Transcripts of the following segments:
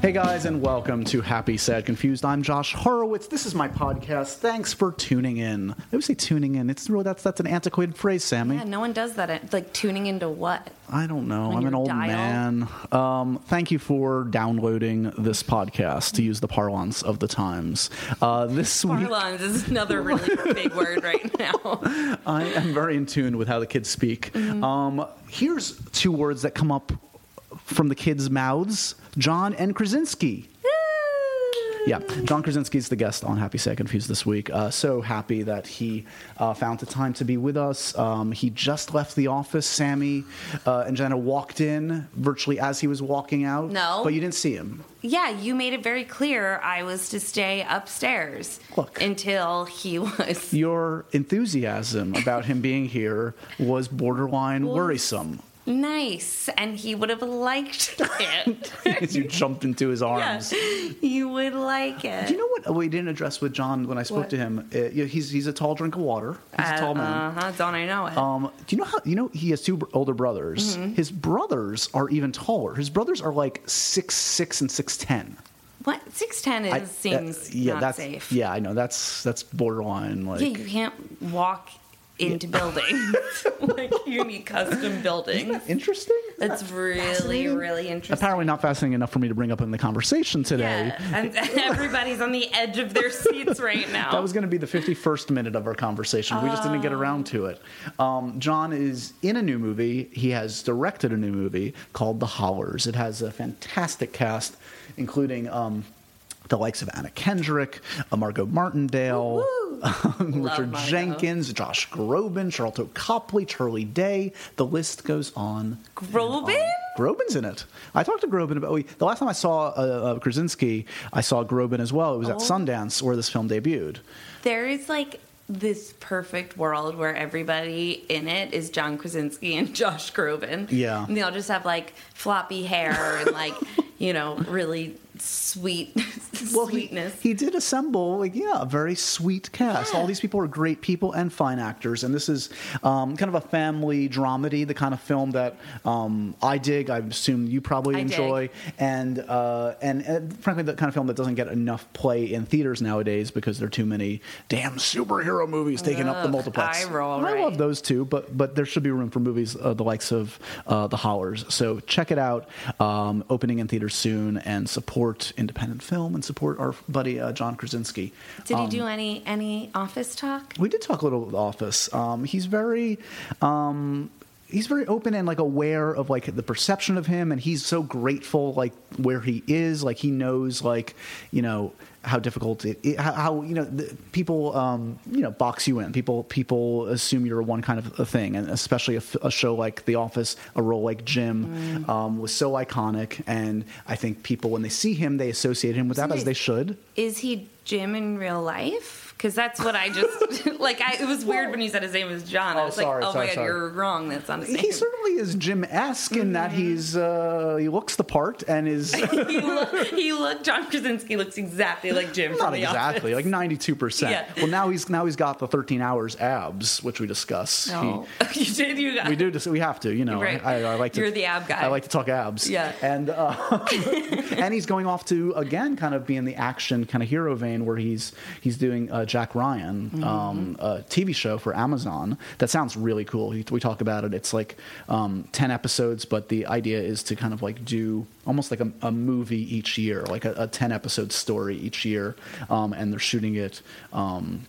Hey guys, and welcome to Happy, Sad, Confused. I'm Josh Horowitz. This is my podcast. Thanks for tuning in. I would say tuning in. It's really that's that's an antiquated phrase, Sammy. Yeah, no one does that. Like tuning into what? I don't know. On I'm an old dial? man. Um, thank you for downloading this podcast to use the parlance of the times. Uh, this week, Parlance is another really big word right now. I am very in tune with how the kids speak. Mm-hmm. Um, here's two words that come up from the kids' mouths: John and Krasinski. Yeah, John Krasinski's the guest on Happy Sad Confused this week. Uh, so happy that he uh, found the time to be with us. Um, he just left the office. Sammy uh, and Jenna walked in virtually as he was walking out. No. but you didn't see him. Yeah, you made it very clear I was to stay upstairs Look. until he was. Your enthusiasm about him being here was borderline Was- worrisome Nice, and he would have liked it. as you jumped into his arms. yeah, you would like it. Do you know what we didn't address with John when I spoke What? to him? Uh, yeah, he's he's a tall drink of water. He's a tall man. Uh huh. Don't I know it? Um, do you know how you know he has two older brothers? Mm-hmm. His brothers are even taller. His brothers are like six six and six ten. what six ten is I- seems uh, yeah, not that's safe. yeah, I know that's that's borderline like. Yeah, you can't walk into buildings. like you need custom buildings. Interesting. It's really, really interesting. Apparently not fascinating enough for me to bring up in the conversation today. Yeah, and everybody's on the edge of their seats right now. That was going to be the 51st minute of our conversation. We just didn't get around to it. Um, John is in a new movie. He has directed a new movie called The Hollars. It has a fantastic cast, including um, the likes of Anna Kendrick, uh, Margot Martindale, um, Richard. Jenkins, Josh Groban, Sharlto Copley, Charlie Day. The list goes on. Groban? Groban's in it. I talked to Groban about we, the last time I saw uh, uh, Krasinski. I saw Groban as well. It was at Oh. Sundance where this film debuted. There is like this perfect world where everybody in it is John Krasinski and Josh Groban. Yeah. And they all just have like floppy hair and like, you know, really sweet well, he, sweetness. he did assemble like yeah a very sweet cast. All these people are great people and fine actors and this is um, kind of a family dramedy the kind of film that um, i dig i assume you probably I enjoy and, uh, and and frankly the kind of film that doesn't get enough play in theaters nowadays because there are too many damn superhero movies taking up the multiplex. eye roll, And i love those too but but there should be room for movies uh, the likes of uh, the hollars. So check it out um, opening in theaters soon and support independent film and support our buddy uh, john krasinski. Did he Um, do any any office talk? we did talk a little with office. Um, he's very um, he's very open and like aware of like the perception of him and he's so grateful like where he is. Like he knows like you know how difficult it, it how, how you know the, people um, you know box you in people people assume you're one kind of a thing and especially a show like the office a role like jim um, was so iconic and i think people when they see him they associate him with that as they should Is he Jim in real life? Because that's what I just like. I, it was weird when you said his name was John. I Oh, was sorry, like, "Oh sorry, my god, sorry. you're wrong. That's not his name." He certainly is Jim esque in that Mm-hmm. he's uh, he looks the part and is he, look, he looked. John Krasinski looks exactly like Jim. from not exactly Office. like ninety two percent. Well, now he's now he's got the thirteen hours abs, which we discuss. No, you did. You got. We do. We have to. You know, Right. I, I like to. You're the ab guy. I like to talk abs. Yeah. and uh, and he's going off to again kind of be in the action kind of hero vein where he's he's doing uh, Jack Ryan, Mm-hmm. um, a TV show for Amazon. That sounds really cool. We we talk about it. It's like um, ten episodes, but the idea is to kind of like do almost like a, a movie each year, like a, a ten episode story each year, um, and they're shooting it. Um,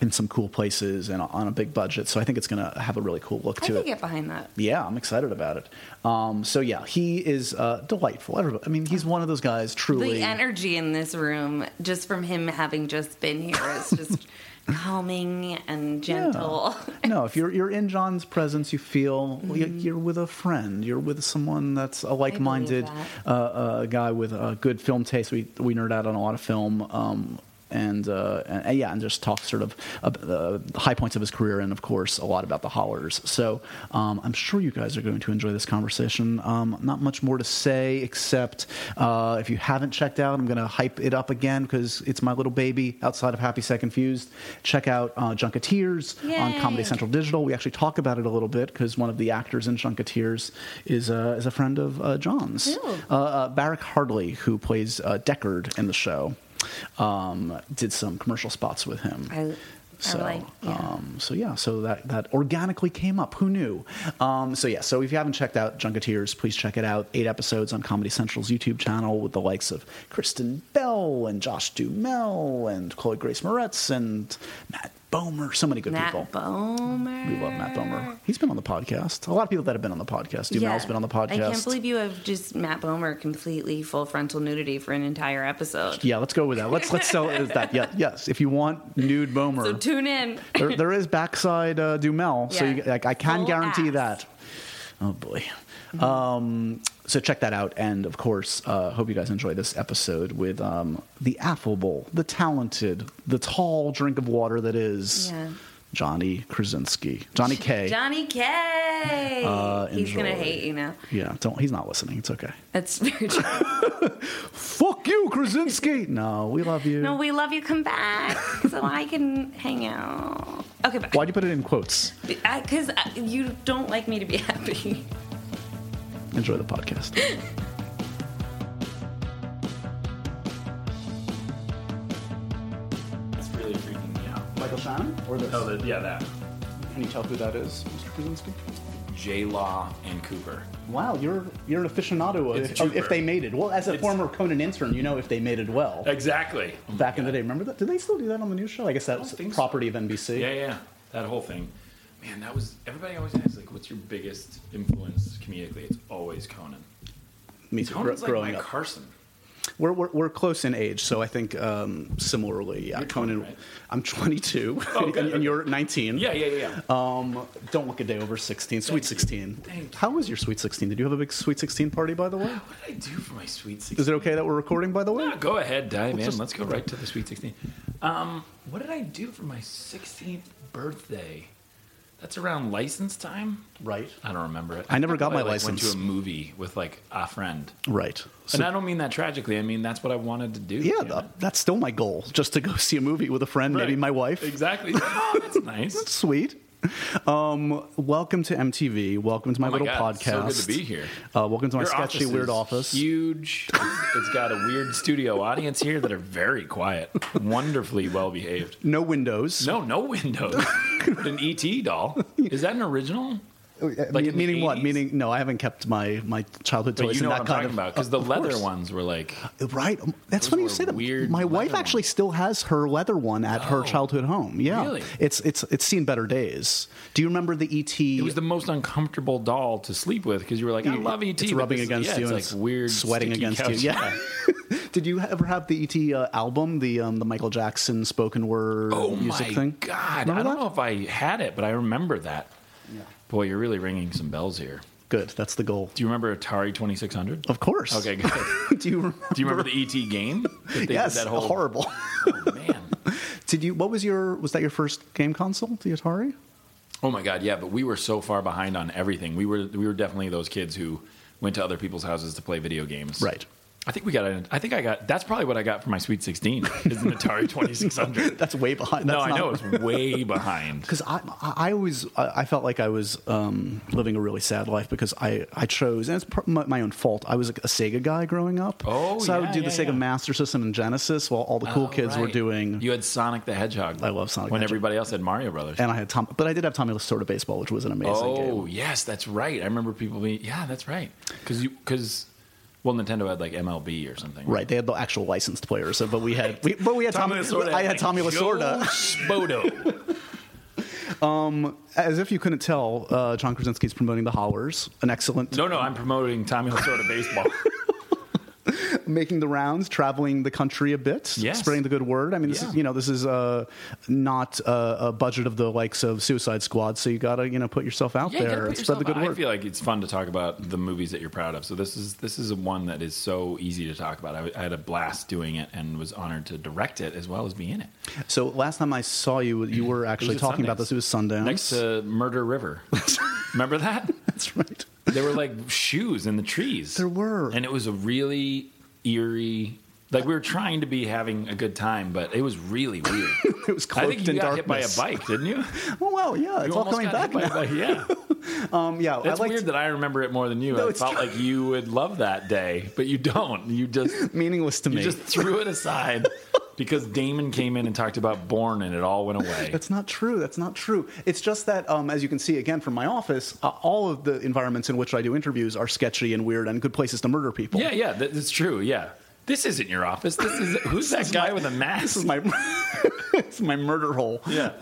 in some cool places and on a big budget, so I think it's going to have a really cool look I to it. get behind that. Yeah, I'm excited about it. Um, so yeah, he is uh, delightful. Everybody, I mean, he's one of those guys. Truly, The energy in this room, just from him having just been here, is just calming and gentle. no, if you're you're in John's presence, you feel Mm-hmm. you- you're with a friend. You're with someone that's a like-minded that. uh, uh, guy with a good film taste. We we nerd out on a lot of film. Um, and, uh, and, and yeah, and just talk sort of uh, the high points of his career, and of course a lot about the Hollars. So um, I'm sure you guys are going to enjoy this conversation. Um, not much more to say except uh, if you haven't checked out, I'm going to hype it up again because it's my little baby outside of Happy Sad Confused. Check out uh, Junketeers on Comedy Central Digital. We actually talk about it a little bit because one of the actors in Junketeers is uh, is a friend of uh, John's, uh, uh, Barrick Hardley, who plays uh, Deckard in the show. Um, did some commercial spots with him. I, So, like. Yeah. um, so yeah, so that, that organically came up. Who knew? Um, so yeah, so if you haven't checked out Junketeers, please check it out. Eight episodes on Comedy Central's YouTube channel with the likes of Kristen Bell and Josh Duhamel and Chloe Grace Moretz and Matt Bomer. So many good people. Matt people. Bomer. We love Matt Bomer. He's been on the podcast. A lot of people that have been on the podcast. Duhamel's Yeah. been on the podcast. I can't believe you have just Matt Bomer completely full frontal nudity for an entire episode. yeah, let's go with that. Let's let's sell it that. Yeah, yes. If you want nude Bomer, So tune in. there, there is backside uh, Duhamel, so you, like, I can Full guarantee ass. that. Oh boy. Um, so check that out, and of course, uh, hope you guys enjoy this episode with um, the affable, the talented, the tall drink of water that is Yeah. Johnny Krasinski, Johnny K. Johnny K. Uh, He's gonna hate you now. Yeah, don't. He's not listening. It's okay. That's very true. Fuck you, Krasinski. no, we love you. no, we love you. Come back so I can hang out. Okay, bye. Why'd you put it in quotes? Because you don't like me to be happy. Enjoy the podcast. It's really freaking me out. Michael Shannon or this? Oh, the, yeah, that. Can you tell who that is, Mr. Krasinski? J Law and Cooper. Wow, you're you're an aficionado of, of if they made it. Well, as a It's- former Conan intern, you know if they made it well. Exactly. Back in the day, remember that? Did they still do that on the news show? I guess that was think so. property of NBC. Yeah, yeah. That whole thing. Man, that was. Everybody always asks, like, what's your biggest influence comedically? It's always Conan. Me too. gr- Conan's like growing Mike up, Carson. we're, we're we're close in age, so I think um, similarly, yeah. You're 20, Conan, right? I'm 22, Oh, and, and you're 19. Yeah, yeah, yeah. yeah. Um, don't look a day over 16. Sweet Thank you. 16. Thank. How was your sweet 16? Did you have a big sweet 16 party, by the way? what did I do for my sweet 16? Is it okay that we're recording, by the way? No, go ahead, in. just- Let's go right to the sweet 16. Um, what did I do for my 16th birthday? That's around license time. Right. I don't remember it. I never got my like, license. Went to a movie with like a friend, Right. So- and I don't mean that tragically. I mean that's what I wanted to do. yeah, damn th- it. that's still my goal, just to go see a movie with a friend, maybe my wife. Exactly. Oh, that's nice. that's Sweet. Um, welcome to MTV. Welcome to my Oh my little God, podcast. so good to be here. Uh, welcome to my Your sketchy office weird office. Huge. it's got a weird studio audience here that are very quiet, wonderfully well behaved. No windows. No, no windows. but an ET doll. Is that an original? Like in meaning what? 80s? Meaning no, I haven't kept my my childhood But toys you in know that what I'm talking of about because the of leather course. ones were like Right. Um, That's funny you say that. weird My wife leather actually still has her leather one at her Oh. childhood home. Yeah. Really? It's it's it's seen better days. Do you remember the ET? it was the most uncomfortable doll to sleep with because you were like, I love ET. It's rubbing this- against yeah, you. It's and like weird, sweating against couch. you. Yeah. Did you ever have the ET uh, album, the um, the Michael Jackson spoken word Oh music my thing? god! Remember I don't that? know if I had it, but I remember that. Boy, you're really ringing some bells here. Good. That's the goal. Do you remember Atari 2600? Of course. Okay, good. Do you remember? Do you remember the ET game? That they yes. did that whole horrible. Oh, man. Did you? What was your? Was that your first game console? The Atari? Oh my god, yeah, but we were so far behind on everything. We were we were definitely those kids who went to other people's houses to play video games. Right. I think we got. I think I got. That's probably what I got for my Sweet 16. Is an Atari 2600. That's way behind. no, That's I not- know it's way behind. because I, I I always I I felt like I was um, living a really sad life because I, I chose and it's my, my own fault. I was a Sega guy growing up, Oh, so I would yeah, do the Sega yeah. Master System and Genesis, while all the cool Oh, kids were doing. You had Sonic the Hedgehog. I love Sonic the When everybody else had Mario Brothers. and I had Tom, but I did have Tommy Lasorda baseball, which was an amazing oh game. yes, that's right. I remember people being. Yeah, that's right. Because you because well, Nintendo had like MLB or something. Right, they had the actual licensed players, so, but we had, we, but we had Tommy. Lasorda I had like Tommy Joe Lasorda. Spoto. As if you couldn't tell, uh, John Krasinski's promoting the Hollars, an excellent no, no, I'm promoting Tommy Lasorda baseball. making the rounds, traveling the country a bit, Yes. spreading the good word. I mean, this Yeah. is you know this is uh, not uh, a budget of the likes of Suicide Squad, so you got to you know put yourself out Yeah, there spread the good out. word. I feel like it's fun to talk about the movies that you're proud of. So this is this is one that is so easy to talk about. I, I had a blast doing it and was honored to direct it as well as be in it. so last time I saw you, you were actually talking about this. It was Sundance. Next to Murder River. Remember that? That's right. There were like shoes in the trees. There were. And it was a really eerie like we were trying to be having a good time, but it was really weird. It was I think cloaked you in got hit by a bike, didn't you? Oh wow, yeah, it's You all coming back now. Yeah. Um, yeah, It's weird that I remember it more than you. No, I felt true. like you would love that day, but you don't. You just meaningless to you me. just threw it aside because Damon came in and talked about Bourne and it all went away. That's not true. That's not true. It's just that, um, as you can see again from my office, uh, all of the environments in which I do interviews are sketchy and weird and good places to murder people. Yeah, yeah, that- that's true. Yeah. This isn't your office. This is who's that guy with a mask? This is my it's my murder hole. yeah.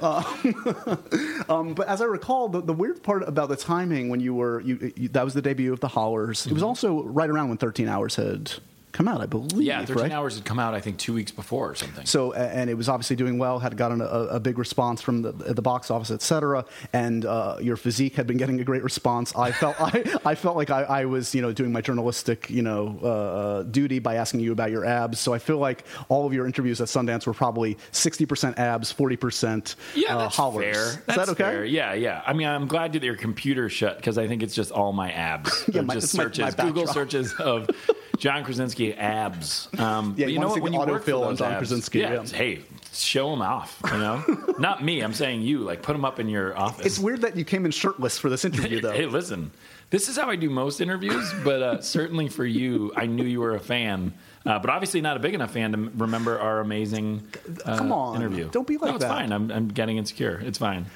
Um, but as I recall, the, the weird part about the timing when you were you, you, that was the debut of the Hollars. It was also right around when Thirteen Hours had come out, I believe. Yeah, 13 right? hours had come out I think 2 weeks before or something. So, and it was obviously doing well, had gotten a, a big response from the, the box office, et cetera. And uh, your physique had been getting a great response. I felt, I, I felt like I, I was, you know, doing my journalistic, you know, uh, uh, duty by asking you about your abs. So I feel like all of your interviews at Sundance were probably 60% abs, 40% Yeah, uh, that's hollars. fair. Is That's that okay? fair. Yeah, yeah. I mean, I'm glad that your computer shut because I think it's just all my abs. Yeah, my- just it's my- searches, my Google searches of John Krasinski abs. Um, Yeah, but you know what? When you work for those John abs, Krasinski, yeah, yeah. hey, show them off. You know, not me. I'm saying you. Like, put them up in your office. It's weird that you came in shirtless for this interview, though. Hey, listen, this is how I do most interviews, but uh, certainly for you, I knew you were a fan, uh, but obviously not a big enough fan to remember our amazing uh, Come on, interview. don't be like no, it's that. fine. I'm, I'm getting insecure. It's fine.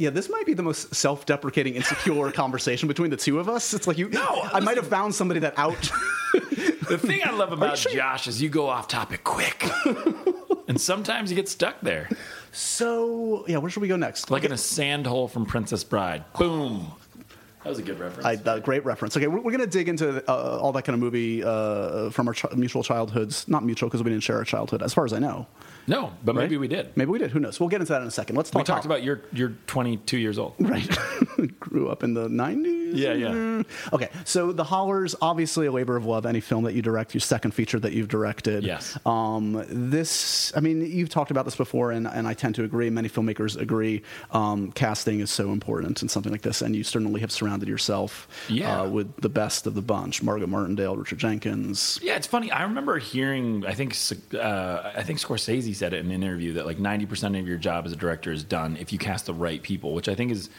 Yeah, this might be the most self-deprecating, insecure conversation between the two of us. It's like you. No, I might have found somebody that out. The thing I love about sure? Josh is you go off topic quick, and sometimes you get stuck there, so yeah, where should we go next? like in a sand hole from Princess Bride. Boom. That was a good reference. I, uh, great reference. Okay, we're, we're going to dig into uh, all that kind of movie uh, from our ch- mutual childhoods. Not mutual because we didn't share a childhood, as far as I know. No, but right? maybe we did. Maybe we did. Who knows? We'll get into that in a second. Let's talk. We talked about you're you're 22 years old. right. Grew up in the '90s. Yeah, yeah. Okay, so The Hollars, obviously a labor of love. Any film that you direct, your second feature that you've directed. Yes. Um, this, I mean, you've talked about this before, and, and I tend to agree. Many filmmakers agree. Um, casting is so important in something like this, and you certainly have surrounded yourself Yeah. uh, with the best of the bunch: Margot Martindale, Richard Jenkins. Yeah, it's funny. I remember hearing. I think uh, I think Scorsese said it in an interview that like ninety percent of your job as a director is done if you cast the right people, which I think is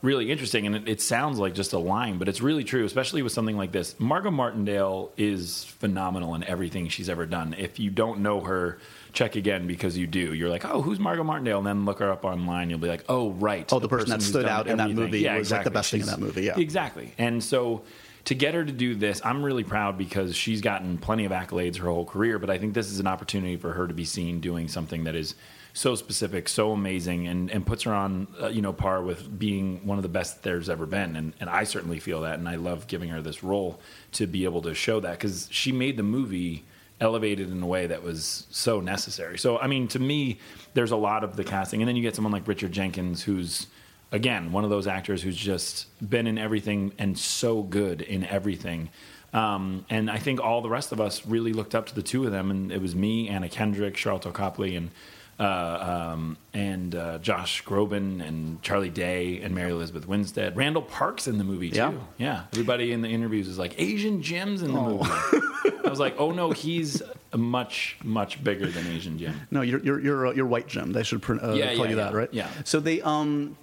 really interesting. And it, it sounds like just a line, but it's really true, especially with something like this. Margot Martindale is phenomenal in everything she's ever done. If you don't know her. Check again because you do. You're like, oh, who's Margot Martindale? And then look her up online. You'll be like, oh, right. Oh, the person that who's stood out in that movie yeah, was, like, the exactly. best thing in that movie, yeah. Exactly. And so to get her to do this, I'm really proud because she's gotten plenty of accolades her whole career, but I think this is an opportunity for her to be seen doing something that is so specific, so amazing, and, and puts her on uh, you know par with being one of the best there's ever been. And, and I certainly feel that, and I love giving her this role to be able to show that because she made the movie elevated in a way that was so necessary. So I mean, to me, there's a lot of the casting, and then you get someone like Richard Jenkins, who's again one of those actors who's just been in everything and so good in everything. Um, and I think all the rest of us really looked up to the two of them, and it was me, Anna Kendrick, Sharlto Copley, and uh, um, and uh, Josh Groban and Charlie Day and Mary Elizabeth Winstead. Randall Parks in the movie too. Yeah. yeah. Everybody in the interviews is like Asian Jim's in the movie. I was like, oh no, he's much much bigger than Asian Jim. No, you're you're you're, uh, you're white Jim. They should uh, Yeah, call yeah, you that, right? Yeah. So they um,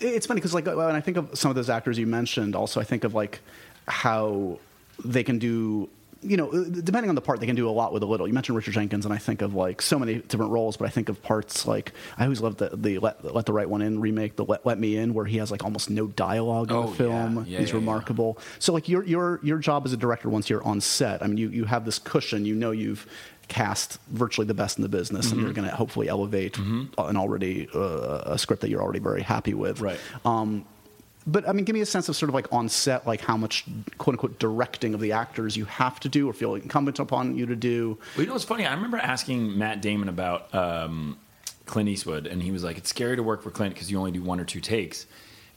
it's funny because like when I think of some of those actors you mentioned, also I think of like how they can do. You know, uh, depending on the part, they can do a lot with a little. You mentioned Richard Jenkins, and I think of like so many different roles. But I think of parts like I always loved the, the Let, Let the Right One In remake, the Let, Let Me In, where he has like almost no dialogue in Oh, the film. yeah. Yeah, He's yeah. remarkable. So like your your your job as a director once you're on set, I mean, you you have this cushion. You know you've cast virtually the best in the business, and Mm-hmm. you're going to hopefully elevate an already uh, a script that you're already very happy with. Right. Um, but I mean, give me a sense of sort of like on set, like how much quote unquote directing of the actors you have to do or feel incumbent upon you to do. Well, you know what's funny? I remember asking Matt Damon about um, Clint Eastwood, and he was like, "It's scary to work for Clint because you only do one or two takes."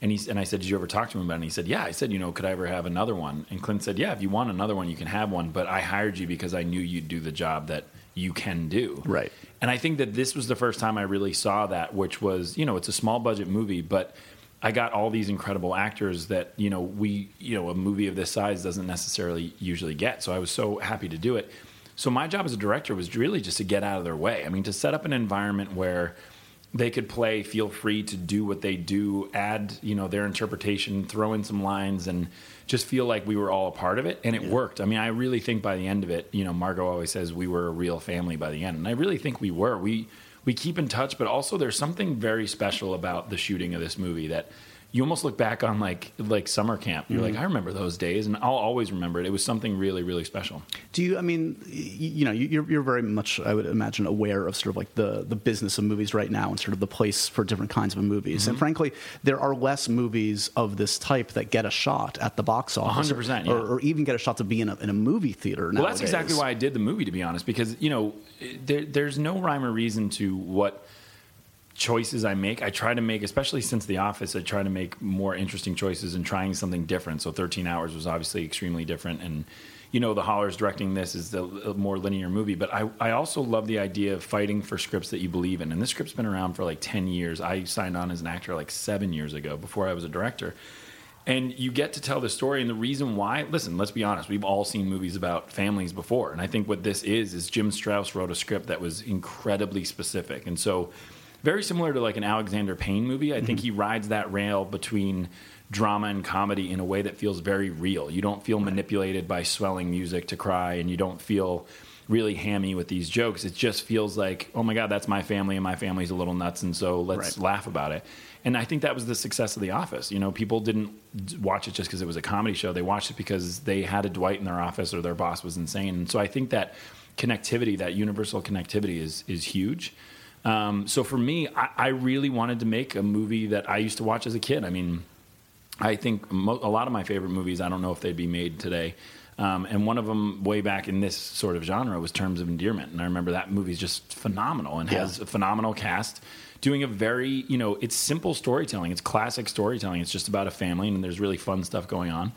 And he and I said, "Did you ever talk to him about it?" And he said, "Yeah." I said, "You know, could I ever have another one?" And Clint said, "Yeah, if you want another one, you can have one. But I hired you because I knew you'd do the job that you can do." Right. And I think that this was the first time I really saw that, which was, you know, it's a small budget movie, but I got all these incredible actors that, you know, we, you know, a movie of this size doesn't necessarily usually get. So I was so happy to do it. So my job as a director was really just to get out of their way. I mean, to set up an environment where they could play, feel free to do what they do, add, you know, their interpretation, throw in some lines and just feel like we were all a part of it and it worked. I mean, I really think by the end of it, you know, Margot always says we were a real family by the end. And I really think we were. We we keep in touch, but also there's something very special about the shooting of this movie that you almost look back on like like summer camp. You're Mm-hmm. like, I remember those days, and I'll always remember it. It was something really, really special. Do you? I mean, you know, you're you're very much, I would imagine, aware of sort of like the the business of movies right now and sort of the place for different kinds of movies. Mm-hmm. And frankly, there are less movies of this type that get a shot at the box office, 100%, or, yeah. or even get a shot to be in a in a movie theater. Well, that's exactly why I did the movie, to be honest, because you know, there, there's no rhyme or reason to what choices I make. I try to make, especially since The Office, I try to make more interesting choices and trying something different. So 13 Hours was obviously extremely different, and you know, the Hollars directing this is the more linear movie. But I, I also love the idea of fighting for scripts that you believe in, and this script's been around for like 10 years. I signed on as an actor like seven years ago before I was a director. And you get to tell the story, and the reason why. Listen, let's be honest. We've all seen movies about families before, and I think what this is is Jim Strouse wrote a script that was incredibly specific, and so very similar to like an Alexander Payne movie. I think mm-hmm. he rides that rail between drama and comedy in a way that feels very real. You don't feel manipulated by swelling music to cry, and you don't feel really hammy with these jokes. It just feels like, oh my god, that's my family, and my family's a little nuts, and so let's Right. laugh about it. And I think that was the success of The Office. You know, people didn't watch it just because it was a comedy show. They watched it because they had a Dwight in their office or their boss was insane. And so I think that connectivity, that universal connectivity, is is huge. Um, so for me, I, I really wanted to make a movie that I used to watch as a kid. I mean, I think mo- a lot of my favorite movies, I don't know if they'd be made today. Um, and one of them, way back in this sort of genre, was Terms of Endearment. And I remember that movie is just phenomenal and has a phenomenal cast doing a very, you know, it's simple storytelling. It's classic storytelling. It's just about a family, and there's really fun stuff going on.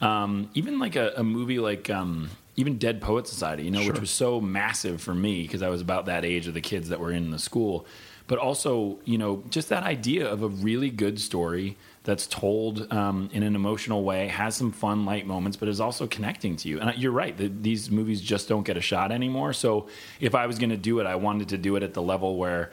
Um, even like a, a movie like um, even Dead Poet Society, you know, which was so massive for me because I was about that age of the kids that were in the school. But also, you know, just that idea of a really good story that's told um, in an emotional way, has some fun, light moments, but is also connecting to you. And you're right, the, these movies just don't get a shot anymore. So if I was going to do it, I wanted to do it at the level where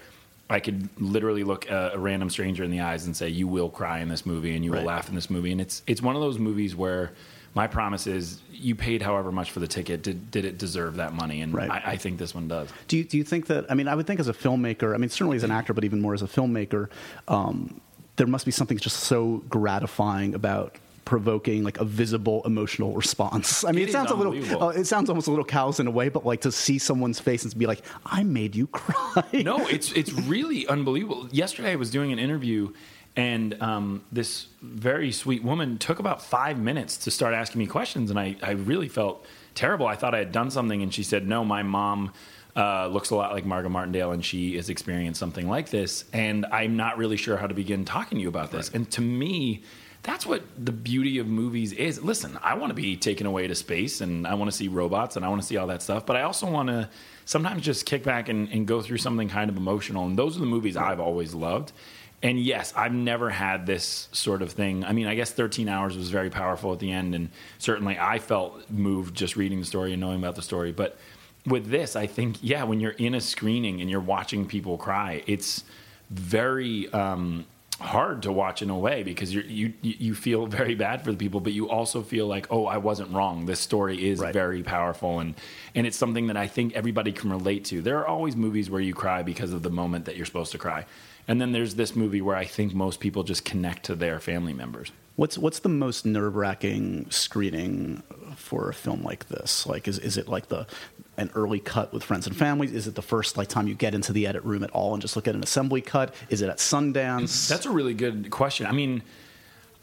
I could literally look a, a random stranger in the eyes and say, "You will cry in this movie, and you Right. will laugh in this movie." And it's it's one of those movies where my promise is, you paid however much for the ticket. Did did it deserve that money? And Right. I, I think this one does. Do you, do you think that? I mean, I would think as a filmmaker. I mean, certainly as an actor, but even more as a filmmaker, um, there must be something just so gratifying about provoking like a visible emotional response. I mean, It it, sounds a little. Uh, it sounds almost a little callous in a way, but like to see someone's face and be like, "I made you cry." no, it's it's really unbelievable. Yesterday, I was doing an interview, and um, this very sweet woman took about five minutes to start asking me questions, and I, I really felt terrible. I thought I had done something, and she said, "No, my mom." Uh, looks a lot like Margot Martindale, and she has experienced something like this. And I'm not really sure how to begin talking to you about this. And to me, that's what the beauty of movies is. Listen, I want to be taken away to space, and I want to see robots, and I want to see all that stuff. But I also want to sometimes just kick back and, and go through something kind of emotional. And those are the movies I've always loved. And yes, I've never had this sort of thing. I mean, I guess 13 Hours was very powerful at the end, and certainly I felt moved just reading the story and knowing about the story. But with this, I think, yeah, when you're in a screening and you're watching people cry, it's very um, hard to watch in a way because you're, you you feel very bad for the people, but you also feel like, oh, I wasn't wrong. This story is Right. very powerful, and and it's something that I think everybody can relate to. There are always movies where you cry because of the moment that you're supposed to cry, and then there's this movie where I think most people just connect to their family members. What's what's the most nerve wracking screening for a film like this? Like, is is it like the an early cut with friends and families? Is it the first like time you get into the edit room at all and just look at an assembly cut? Is it at Sundance? That's a really good question. I mean,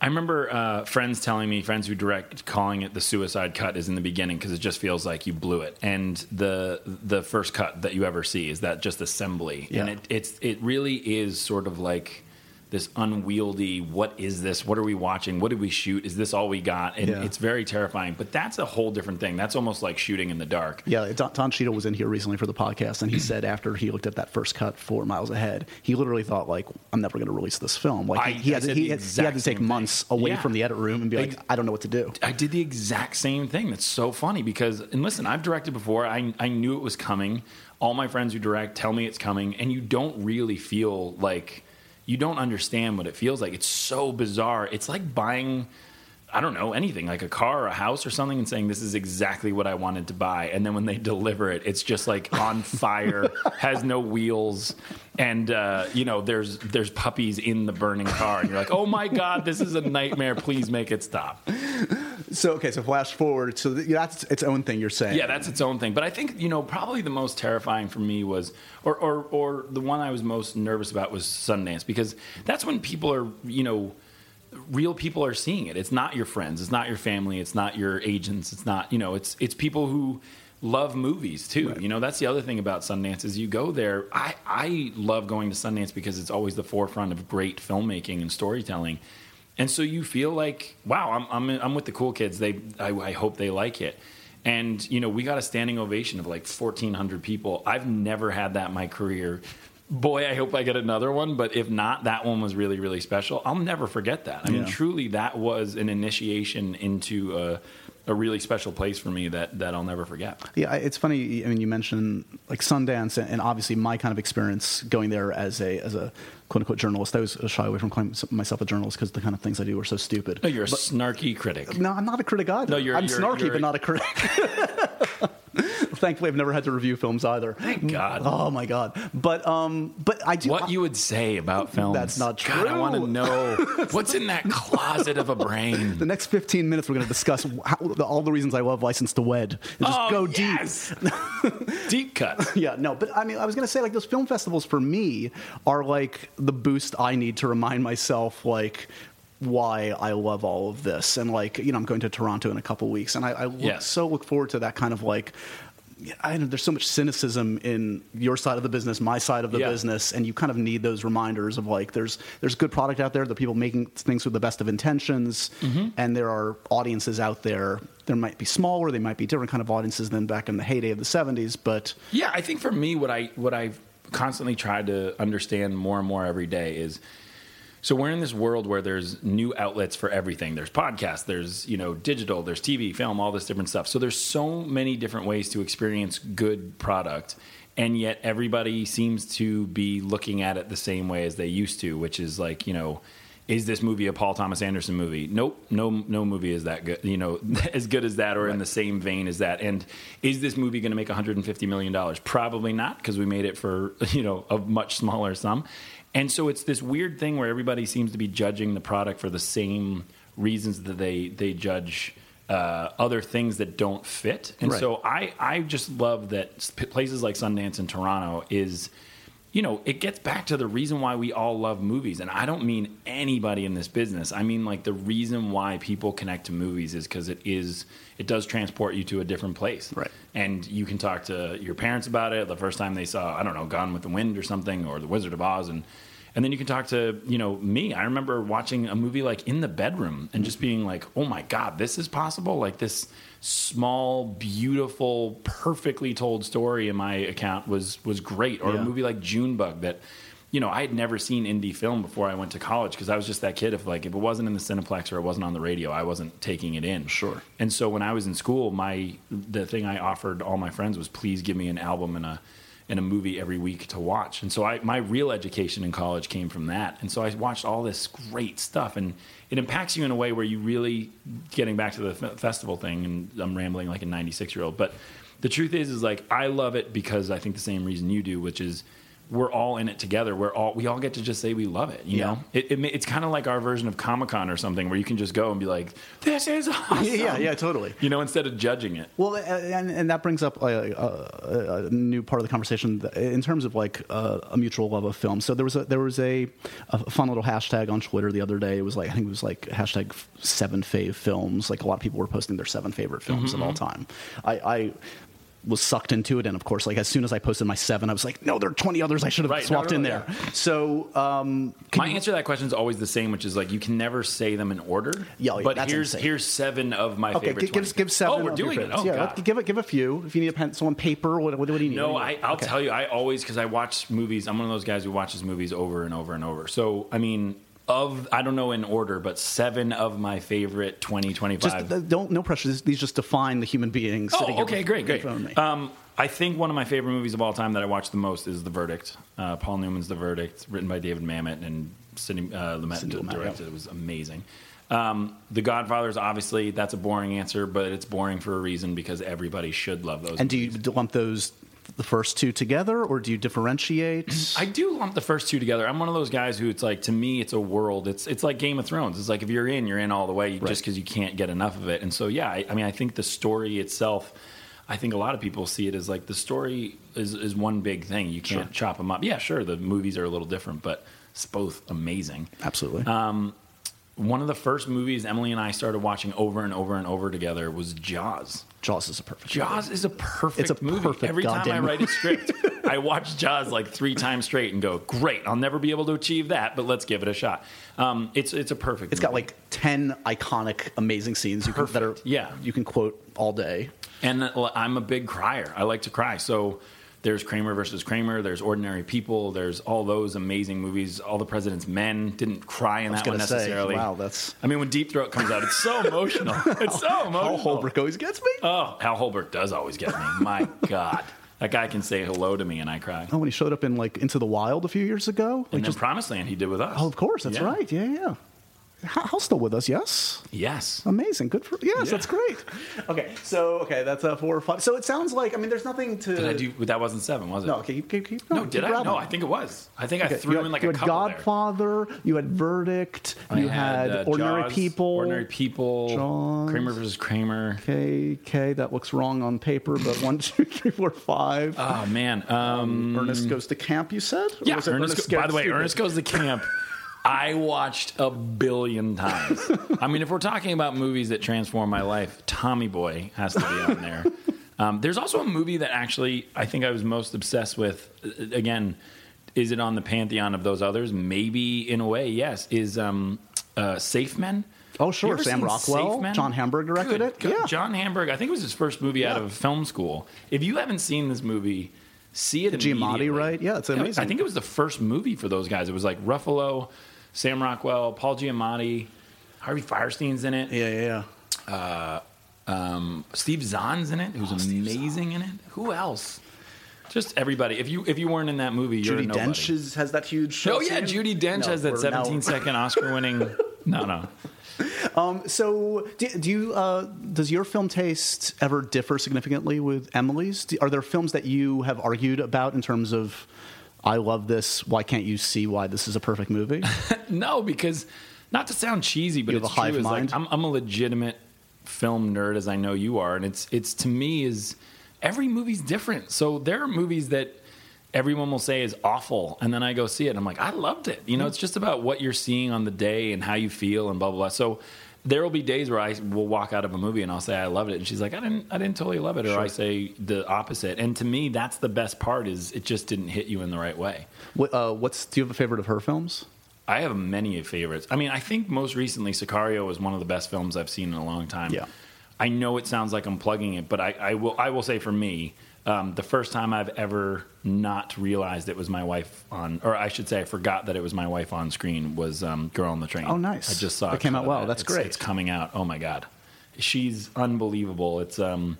I remember uh, friends telling me, friends who direct, calling it the suicide cut is in the beginning because it just feels like you blew it. And the the first cut that you ever see is that just assembly, Yeah. and it, it's it really is sort of like this unwieldy. What is this? What are we watching? What did we shoot? Is this all we got? And Yeah. it's very terrifying. But that's a whole different thing. That's almost like shooting in the dark. Yeah, Don, Don Cheadle was in here recently for the podcast, and he said after he looked at that first cut for miles ahead, he literally thought like, "I'm never going to release this film." Like I- he, I had, to, he, had, he had to take same thing. months away Yeah. from the edit room and be like, Ex- "I don't know what to do." I did the exact same thing. That's so funny because, and listen, I've directed before. I, I knew it was coming. All my friends who direct tell me it's coming, and you don't really feel like you don't understand what it feels like. It's so bizarre. It's like buying, I don't know, anything like a car or a house or something and saying, This is exactly what I wanted to buy. And then when they deliver it, it's just like on fire, has no wheels. And uh, you know, there's there's puppies in the burning car, and you're like, "Oh my god, this is a nightmare! Please make it stop." So okay, so flash forward. So that's its own thing. You're saying, Yeah, that's its own thing. But I think you know probably the most terrifying for me was, or or or the one I was most nervous about was Sundance because that's when people are you know. Real people are seeing it. It's not your friends. It's not your family. It's not your agents. It's not you know. It's it's people who love movies too. You know that's the other thing about Sundance is you go there. I I love going to Sundance because it's always the forefront of great filmmaking and storytelling. And so you feel like, wow, I'm I'm I'm with the cool kids. They I, I hope they like it. And you know, we got a standing ovation of like 1,400 people. I've never had that in my career. Boy, I hope I get another one. But if not, that one was really really special. I'll never forget that. I mean, Yeah. truly, that was an initiation into a, a really special place for me that that I'll never forget. Yeah, it's funny. I mean, you mentioned like Sundance, and, obviously my kind of experience going there as a as a quote unquote journalist. I was shy away from calling myself a journalist because the kind of things I do are so stupid. No, you're a snarky critic. No, I'm not a critic either. No, you're- I'm you're- snarky, you're- but not a critic. Thankfully, I've never had to review films either. Thank God. Oh my God! But um, but I do. What you would say about films? That's not God, I want to know what's in that closet of a brain. the next 15 minutes, we're going to discuss how, all the reasons I love License to Wed. And just Oh, go deep. yes. deep cut. Yeah, no, but I mean, I was going to say, like, those film festivals for me are like the boost I need to remind myself, like, why I love all of this. And, like, you know, I'm going to Toronto in a couple weeks, and I, I look, Yes. so look forward to that kind of like. I know there's so much cynicism in your side of the business, my side of the Yeah. business, and you kind of need those reminders of like there's there's good product out there, the people making things with the best of intentions, Mm-hmm. and there are audiences out there. There might be smaller, they might be different kind of audiences than back in the heyday of the '70s, but Yeah, I think for me, what I what I've constantly tried to understand more and more every day is. So we're in this world where there's new outlets for everything. There's podcasts, there's you know digital, there's TV, film, all this different stuff. So there's so many different ways to experience good product, and yet everybody seems to be looking at it the same way as they used to, which is like you know, is this movie a Paul Thomas Anderson movie? Nope, no no movie is that good. You know, as good as that or in the same vein as that. And is this movie going to make 150 million dollars? Probably not because we made it for you know a much smaller sum. And so it's this weird thing where everybody seems to be judging the product for the same reasons that they they judge uh, other things that don't fit. And Right. so I I just love that places like Sundance and Toronto is you know, it gets back to the reason why we all love movies. And I don't mean anybody in this business. I mean like the reason why people connect to movies is because it is it does transport you to a different place. Right. And you can talk to your parents about it the first time they saw, I don't know, Gone with the Wind or something or The Wizard of Oz and and then you can talk to, you know, me. I remember watching a movie like In the Bedroom and just being like, "Oh my god, this is possible." Like this small, beautiful, perfectly told story in my account was was great. Or Yeah. a movie like Junebug that you know, I had never seen indie film before I went to college because I was just that kid. If like if it wasn't in the Cineplex or it wasn't on the radio, I wasn't taking it in. Sure. And so when I was in school, my the thing I offered all my friends was please give me an album and a and a movie every week to watch. And so I my real education in college came from that. And so I watched all this great stuff and it impacts you in a way where you really getting back to the festival thing and I'm rambling like a 96 year old, but the truth is is like I love it because I think the same reason you do, which is we're all in it together. We're all we all get to just say we love it. You Yeah. know, it, it, it's kind of like our version of Comic Con or something, where you can just go and be like, "This is awesome." Yeah, yeah, totally. You know, instead of judging it. Well, and, and that brings up a, a, a new part of the conversation in terms of like uh, a mutual love of film. So there was a there was a, a fun little hashtag on Twitter the other day. It was like I think it was like hashtag seven fave films. Like a lot of people were posting their seven favorite films of all time. I. I was sucked into it, and of course, like as soon as I posted my seven, I was like, "No, there are twenty others I should have Right, no, swapped no, in yeah. there." So, um, can My you- answer to that question is always the same, which is like you can never say them in order. Yeah, yeah, but that's here's insane. here's seven of my okay, favorite. gi- give, give seven. Oh, we're doing it. favorites. Oh, yeah, God. give it. Give a few. If you need a pencil and paper, what, what do you need? No, I, I'll Okay. tell you, I always because I watch movies. I'm one of those guys who watches movies over and over and over. So I mean, of I don't know in order, but seven of my favorite 20, 25. Just uh, don't no pressure. These, just define the human being. Sitting oh, here okay, great, in great. Um, I think one of my favorite movies of all time that I watch the most is The Verdict. Uh, Paul Newman's The Verdict, written by David Mamet and Sidney uh, Lumet directed. yeah. It was amazing. Um, the Godfather's obviously that's a boring answer, but it's boring for a reason because everybody should love those. and do you lump those the first two together, or do you differentiate? I do lump the first two together. I'm one of those guys who it's like to me it's a world. It's it's like Game of Thrones. It's like if you're in, you're in all the way just because you can't get enough of it. And so yeah, I, I mean I think the story itself. I think a lot of people see it as like the story is, is one big thing. You can't Sure. chop them up. Yeah, sure, the movies are a little different, but it's both amazing. Absolutely. Um, One of the first movies Emily and I started watching over and over and over together was Jaws. Jaws is a perfect. Jaws is a perfect It's a movie. perfect Every time I write a script, I watch Jaws like three times straight and go, "Great! I'll never be able to achieve that, but let's give it a shot." Um, it's it's a perfect. It's got like ten iconic, amazing scenes you can, that are Yeah. you can quote all day. and uh, I'm a big crier. I like to cry. So there's Kramer versus Kramer. There's Ordinary People. There's all those amazing movies. All the President's Men didn't cry in that one gonna say, necessarily. wow, that's- I mean, when Deep Throat comes out, it's so emotional. It's so emotional. emotional. Holbrook always gets me. Oh, Hal Holbrook does always get me. My God. That guy can say hello to me and I cry. Oh, when he showed up in like Into the Wild a few years ago, like and then just Promised Land he did with us. oh, of course, that's Yeah. right. Yeah, yeah. Hal- Hal's still with us, yes. Yes. Amazing, good for yes, Yeah. that's great. Okay, so okay, that's a four or five. So it sounds like I mean, there's nothing to. Did I do? That wasn't seven, was it? No, okay, keep, keep, keep No, going, did keep I? grabbing. No, I think it was. I think I threw had, in like you a had couple there. Godfather, you had Verdict, I you had, uh, Ordinary Jaws, People. Ordinary People. Jaws. Kramer versus Kramer. Okay, okay, that looks wrong on paper, but one, two, three, four, five. Oh man. Um, Ernest goes to camp. You said? Or yeah. was it Ernest, go- by the way, Ernest goes to camp. I watched a billion times. I mean, if we're talking about movies that transform my life, Tommy Boy has to be on there. Um, there's also a movie that actually I think I was most obsessed with. Uh, Again, is it on the pantheon of those others? Maybe in a way, yes. Is um, uh, Safe Men? Oh, sure. Sam Rockwell. Safe Men? John Hamburg directed Good it. God. Yeah. John Hamburg. I think it was his first movie out Yeah. of film school. If you haven't seen this movie, see it. Giamatti, right? Yeah, it's amazing. I think it was the first movie for those guys. It was like Ruffalo, Sam Rockwell, Paul Giamatti, Harvey Fierstein's in it. Yeah, yeah, yeah. Um, Steve Zahn's in it, Oh, who's amazing in it. Who else? Just everybody. If you if you weren't in that movie, you're Judi. Dench is, has that huge. Oh yeah, scene. Judi Dench No, has that we're now- 17 second Oscar winning. No, no. Um, so, do, do you? Uh, does your film taste ever differ significantly with Emily's? Do, are there films that you have argued about in terms of, I love this. Why can't you see why this is a perfect movie? No, because not to sound cheesy, but You it's true. is, like. I'm, I'm a legitimate film nerd, as I know you are, and it's it's to me is every movie's different. So there are movies that everyone will say is awful, and then I go see it, and I'm like, I loved it. You know, mm-hmm. it's just about what you're seeing on the day and how you feel, and blah blah blah. So. There will be days where I will walk out of a movie and I'll say I loved it, and she's like, I didn't, I didn't totally love it, or I say the opposite. And to me, that's the best part is it just didn't hit you in the right way. what, uh, what's? Do you have a favorite of her films? I have many favorites. I mean, I think most recently Sicario was one of the best films I've seen in a long time. Yeah. I know it sounds like I'm plugging it, but I, I will I will say for me, um, the first time I've ever not realized it was my wife on, or I should say, I forgot that it was my wife on screen was um, Girl on the Train. Oh, nice. I just saw it, a came out well. that. That's It's- great. It's coming out. Oh my god, she's unbelievable. It's um,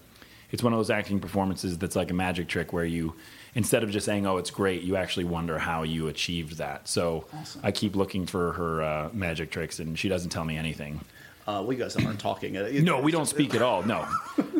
it's one of those acting performances that's like a magic trick where you. Instead of just saying, "Oh, it's great," you actually wonder how you achieved that. So I keep looking for her uh, magic tricks, and she doesn't tell me anything. Uh, well, you guys aren't talking. Uh, No, we don't speak at all. No,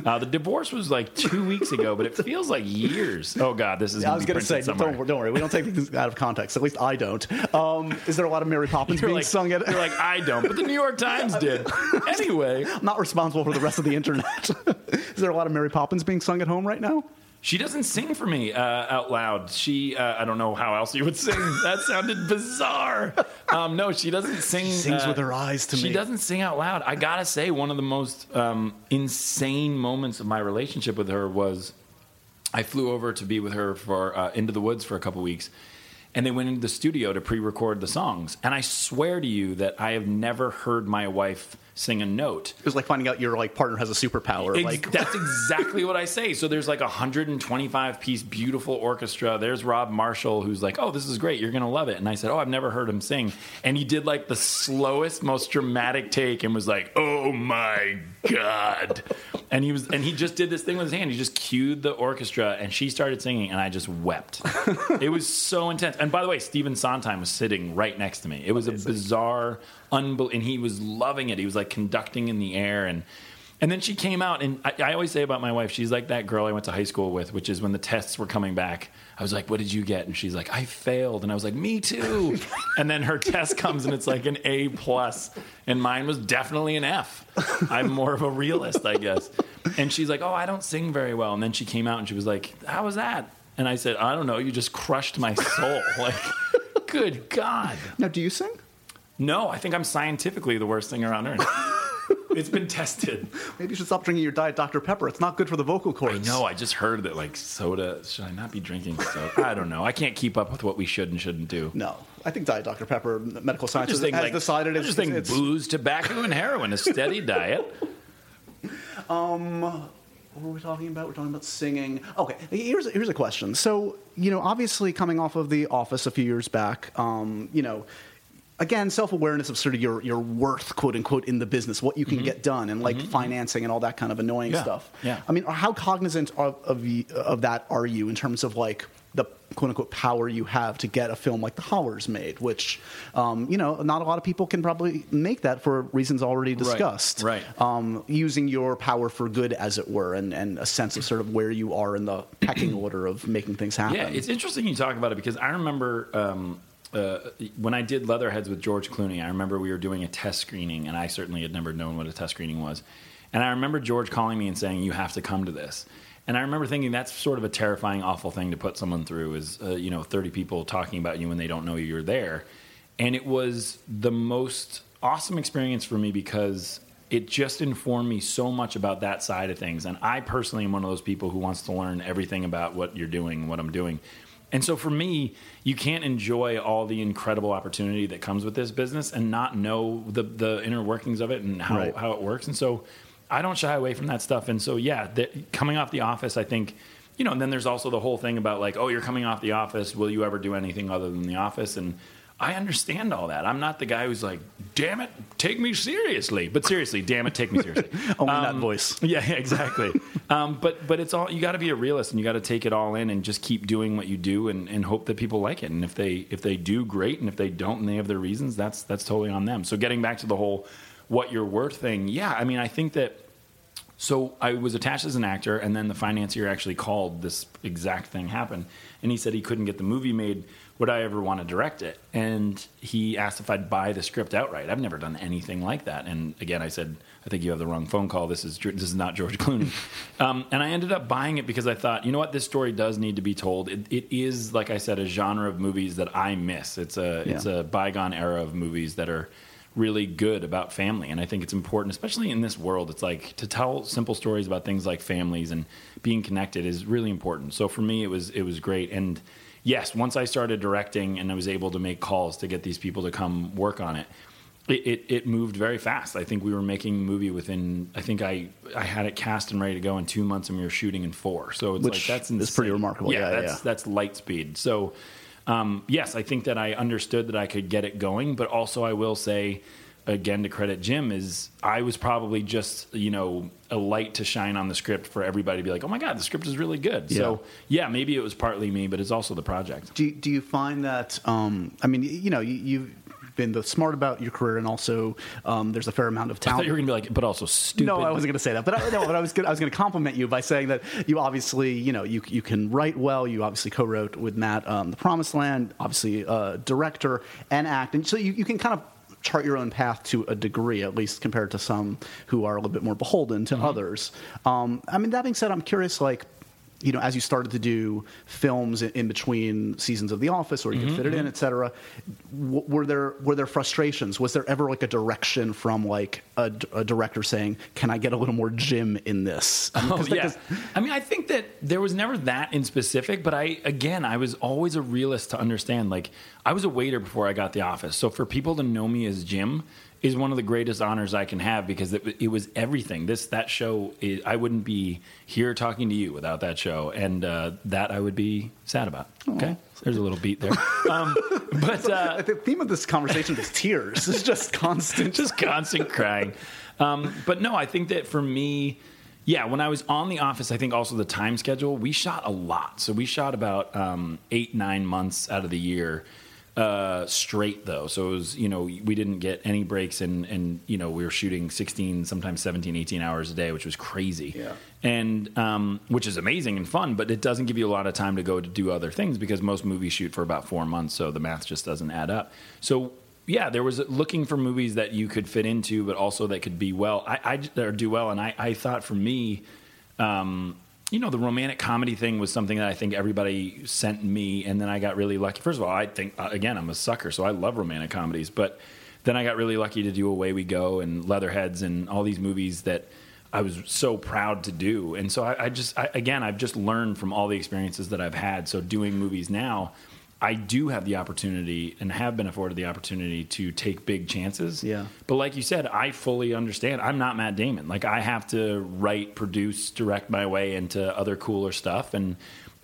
Uh, the divorce was like two weeks ago, but it feels like years. Oh God, this is. I was going to say, don't, don't worry, we don't take things out of context. At least I don't. Um, is there a lot of Mary Poppins You're being like, sung at? you're like, I don't, but the New York Times did. Anyway, I'm not responsible for the rest of the internet. is there a lot of Mary Poppins being sung at home right now? She doesn't sing for me uh, out loud. She, uh, I don't know how else you would sing. That sounded bizarre. Um, no, she doesn't sing. She sings uh, with her eyes to she me. She doesn't sing out loud. I gotta say, one of the most um, insane moments of my relationship with her was I flew over to be with her for uh, Into the Woods for a couple weeks, and they went into the studio to pre-record the songs. And I swear to you that I have never heard my wife sing a note. It was like finding out your like partner has a superpower. Ex- like that's exactly what I say. So there's like a 125 piece beautiful orchestra. There's Rob Marshall who's like, "Oh, this is great. You're gonna love it." And I said, "Oh, I've never heard him sing." And he did like the slowest, most dramatic take and was like, "Oh my god!" And he was, and he just did this thing with his hand. He just cued the orchestra, and she started singing, and I just wept. it was so intense. And by the way, Stephen Sondheim was sitting right next to me. It was a bizarre, unbel- and he was loving it. He was like conducting in the air and. And then she came out, and I, I always say about my wife, she's like that girl I went to high school with, which is when the tests were coming back. I was like, "What did you get?" And she's like, "I failed," and I was like, "Me too." and then her test comes, and it's like an A plus, and mine was definitely an F. I'm more of a realist, I guess. And she's like, "Oh, I don't sing very well." And then she came out, and she was like, "How was that?" And I said, "I don't know. You just crushed my soul." like, good God. now, do you sing? No, I think I'm scientifically the worst singer on earth. it's been tested. Maybe you should stop drinking your diet Dr Pepper. It's not good for the vocal I cords. know. I just heard that like soda. Should I not be drinking soda? I don't know. I can't keep up with what we should and shouldn't do. No, I think diet Dr Pepper medical science has, like decided I it's, just think it's, booze, tobacco, and heroin a steady diet. Um. What were we talking about? We're talking about singing. Okay, here's here's a question. So you know, obviously, coming off of The Office a few years back, um, you know. Again, self awareness of sort of your, your worth, quote unquote, in the business, what you can get done, and like financing and all that kind of annoying Mm-hmm. Yeah, stuff. yeah. I mean, how cognizant of, of, of that are you in terms of like the quote unquote power you have to get a film like The Hollars made, which, um, you know, not a lot of people can probably make that for reasons already discussed. right. Um, using your power for good, as it were, and, and a sense of sort of where you are in the pecking order of making things happen. Yeah, it's interesting you talk about it because I remember um, uh, when I did Leatherheads with George Clooney. I remember we were doing a test screening, and I certainly had never known what a test screening was. And I remember George calling me and saying, "You have to come to this." And I remember thinking that's sort of a terrifying, awful thing to put someone through. Is uh, you know, thirty people talking about you when they don't know you're there. And it was the most awesome experience for me because it just informed me so much about that side of things. And I personally am one of those people who wants to learn everything about what you're doing, what I'm doing. And so for me, you can't enjoy all the incredible opportunity that comes with this business and not know the, the inner workings of it and how, Right. how it works. And so I don't shy away from that stuff. And so, yeah, the, coming off the office, I think, you know, and then there's also the whole thing about like, oh, you're coming off the office. Will you ever do anything other than the office? And I understand all that. I'm not the guy who's like, damn it, take me seriously. But seriously, damn it, take me seriously. Only that Um, voice. Yeah, yeah, exactly. um, but but it's all you got to be a realist and you got to take it all in and just keep doing what you do and, and hope that people like it. And if they if they do, great. And if they don't and they have their reasons, that's that's totally on them. So getting back to the whole what you're worth thing, yeah. I mean, I think that. So I was attached as an actor, and then the financier actually called. This exact thing happened, and he said he couldn't get the movie made. Would I ever want to direct it? And he asked if I'd buy the script outright. I've never done anything like that. And again, I said, I think you have the wrong phone call. This is this is not George Clooney. um, and I ended up buying it because I thought, you know what, this story does need to be told. It, it is, like I said, a genre of movies that I miss. It's a it's a bygone era of movies that are really good about family and i think it's important especially in this world it's like to tell simple stories about things like families and being connected is really important so for me it was it was great and yes once i started directing and i was able to make calls to get these people to come work on it it, it, it moved very fast. I think we were making a movie within. I think I I had it cast and ready to go in two months, and we were shooting in four. So it's Which like that's is pretty insane. remarkable. Yeah, that's yeah. that's light speed. So, um, yes, I think that I understood that I could get it going, but also I will say, again, to credit Jim, is I was probably just you know a light to shine on the script for everybody to be like, oh my god, the script is really good. So yeah, maybe it was partly me, but it's also the project. Do you, do you find that? Um, I mean, you know, you, you've been the smart about your career, and also um, there's a fair amount of I thought talent. you were going to be like, but also stupid. No, I wasn't going to say that, but I, no, but I was gonna, I was going to compliment you by saying that you obviously, you know, you you can write well. You obviously co-wrote with Matt um, The Promised Land, obviously uh, director and act, and so you, you can kind of chart your own path to a degree, at least compared to some who are a little bit more beholden to others. Um, I mean, that being said, I'm curious, like. You know, as you started to do films in, between seasons of The Office, or you could mm-hmm, fit it in, mm-hmm. et cetera, w- were there were there frustrations? Was there ever like a direction from like a director saying, "Can I get a little more Jim in this?" I mean, Oh yeah. I mean, I think that there was never that in specific, but I again, I was always a realist to understand. Like, I was a waiter before I got the office, so for people to know me as Jim is one of the greatest honors I can have because it, it was everything. This that show, is, I wouldn't be here talking to you without that show, and uh, that I would be sad about. Okay, there's a little beat there, um, but. Uh, the theme of this conversation is tears. It's just constant. just constant crying. Um, but no, I think that for me, yeah, when I was on The Office, I think also the time schedule, we shot a lot. So we shot about um, eight, nine months out of the year uh, straight, though. So it was, you know, we didn't get any breaks, and, and, you know, we were shooting 16, sometimes 17, 18 hours a day, which was crazy. Yeah. And um, which is amazing and fun, but it doesn't give you a lot of time to go to do other things because most movies shoot for about four months, so the math just doesn't add up. So yeah, there was looking for movies that you could fit into, but also that could be well, I, I or do well. And I, I thought for me, um, you know, the romantic comedy thing was something that I think everybody sent me, and then I got really lucky. First of all, I think uh, again, I'm a sucker, so I love romantic comedies. But then I got really lucky to do Away We Go and Leatherheads and all these movies that I was so proud to do. And so I, I just, I, again, I've just learned from all the experiences that I've had. So doing movies now. I do have the opportunity and have been afforded the opportunity to take big chances. Yeah. But like you said, I fully understand. I'm not Matt Damon. Like I have to write, produce, direct my way into other cooler stuff and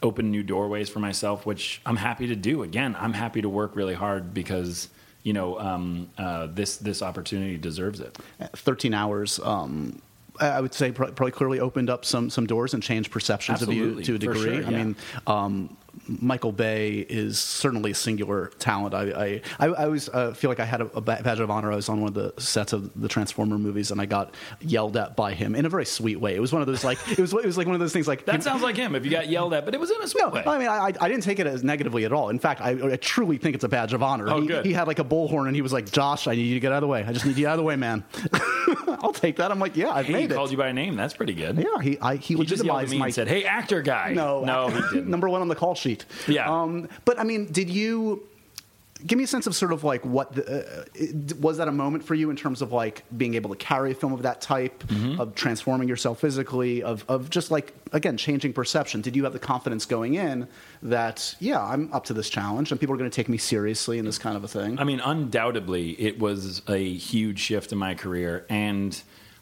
open new doorways for myself, which I'm happy to do. Again, I'm happy to work really hard because you know um, uh, this this opportunity deserves it. 13 hours. Um, I would say probably clearly opened up some some doors and changed perceptions of you to a degree. sure, I mean, um, Michael Bay is certainly a singular talent. I I, I, always uh, feel like I had a, a badge of honor. I was on one of the sets of the Transformer movies, and I got yelled at by him in a very sweet way. It was one of those like it was it was like one of those things like That sounds like him. If you got yelled at, but it was in a sweet no, way. I mean, I, I didn't take it as negatively at all. In fact, I, I truly think it's a badge of honor. Oh, he, good. he had like a bullhorn, and he was like, "Josh, I need you to get out of the way. I just need you out of the way, man." I'll take that. I'm like, "Yeah, I've Hey, he made called you by name. That's pretty good. yeah, he I, he, He just legitimized me my and said, "Hey, actor guy." no, no, number one on the call sheet. Yeah. Um, but I mean, did you? Give me a sense of sort of like what the, uh, it- was that a moment for you in terms of like being able to carry a film of that type, Mm-hmm. of transforming yourself physically, of of just like again changing perception. Did you have the confidence going in that yeah, I'm up to this challenge and people are going to take me seriously in this kind of a thing? I mean, undoubtedly, it was a huge shift in my career, and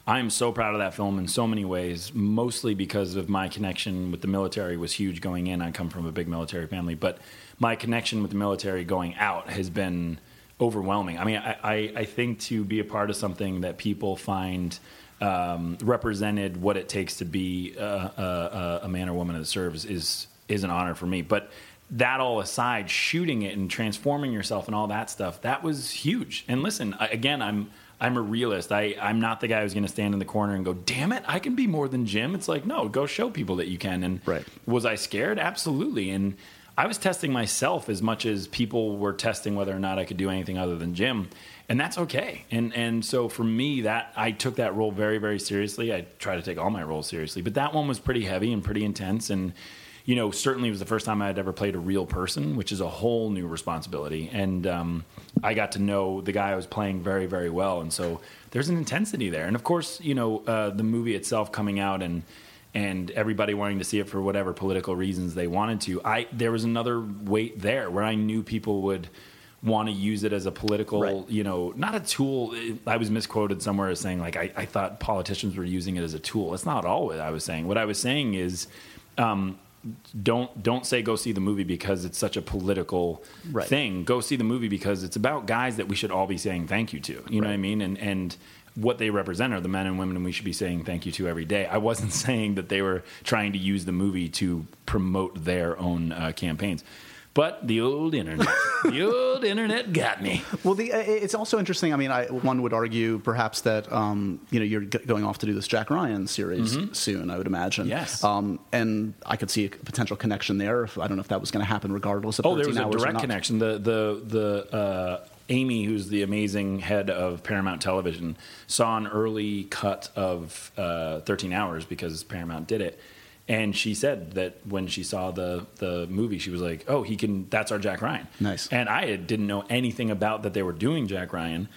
I'm so proud of that film in so many ways. Mostly because of my connection with the military was huge going in. I come from a big military family, but my connection with the military going out has been overwhelming. I mean, I, I, I think to be a part of something that people find um, represented what it takes to be a, a, a man or woman that serves is is an honor for me. But that all aside, shooting it and transforming yourself and all that stuff, that was huge. And listen, again, I'm I'm a realist. I, I'm not the guy who's going to stand in the corner and go, damn it, I can be more than Jim. It's like, no, go show people that you can. And Right. was I scared? Absolutely. And I was testing myself as much as people were testing whether or not I could do anything other than Jim. And that's okay. And and so for me that I took that role very, very seriously. I try to take all my roles seriously. But that one was pretty heavy and pretty intense and you know, certainly it was the first time I had ever played a real person, which is a whole new responsibility. And um, I got to know the guy I was playing very, very well. And so there's an intensity there. And of course, you know, uh, the movie itself coming out and and everybody wanting to see it for whatever political reasons they wanted to. I there was another weight there where I knew people would want to use it as a political, Right. you know, not a tool. I was misquoted somewhere as saying like I, I thought politicians were using it as a tool. That's not all what I was saying. What I was saying is. Um, don't don't say go see the movie because it's such a political Right. thing. Go see the movie because it's about guys that we should all be saying thank you to. You know what I mean? And and what they represent are the men and women we should be saying thank you to every day. I wasn't saying that they were trying to use the movie to promote their own uh, campaigns. But the old internet, the old internet got me. Well, the, uh, it's also interesting. I mean, I, one would argue perhaps that um, you know you're g- going off to do this Jack Ryan series soon. I would imagine. Mm-hmm. Yes. Um, and I could see a potential connection there. If, I don't know if that was going to happen, regardless of. Oh, there 13 was a direct connection. The the the uh, Amy, who's the amazing head of Paramount Television, saw an early cut of uh, 13 Hours because Paramount did it, and she said that when she saw the the movie, she was like, "Oh, he can. That's our Jack Ryan." Nice. And I didn't know anything about that they were doing Jack Ryan.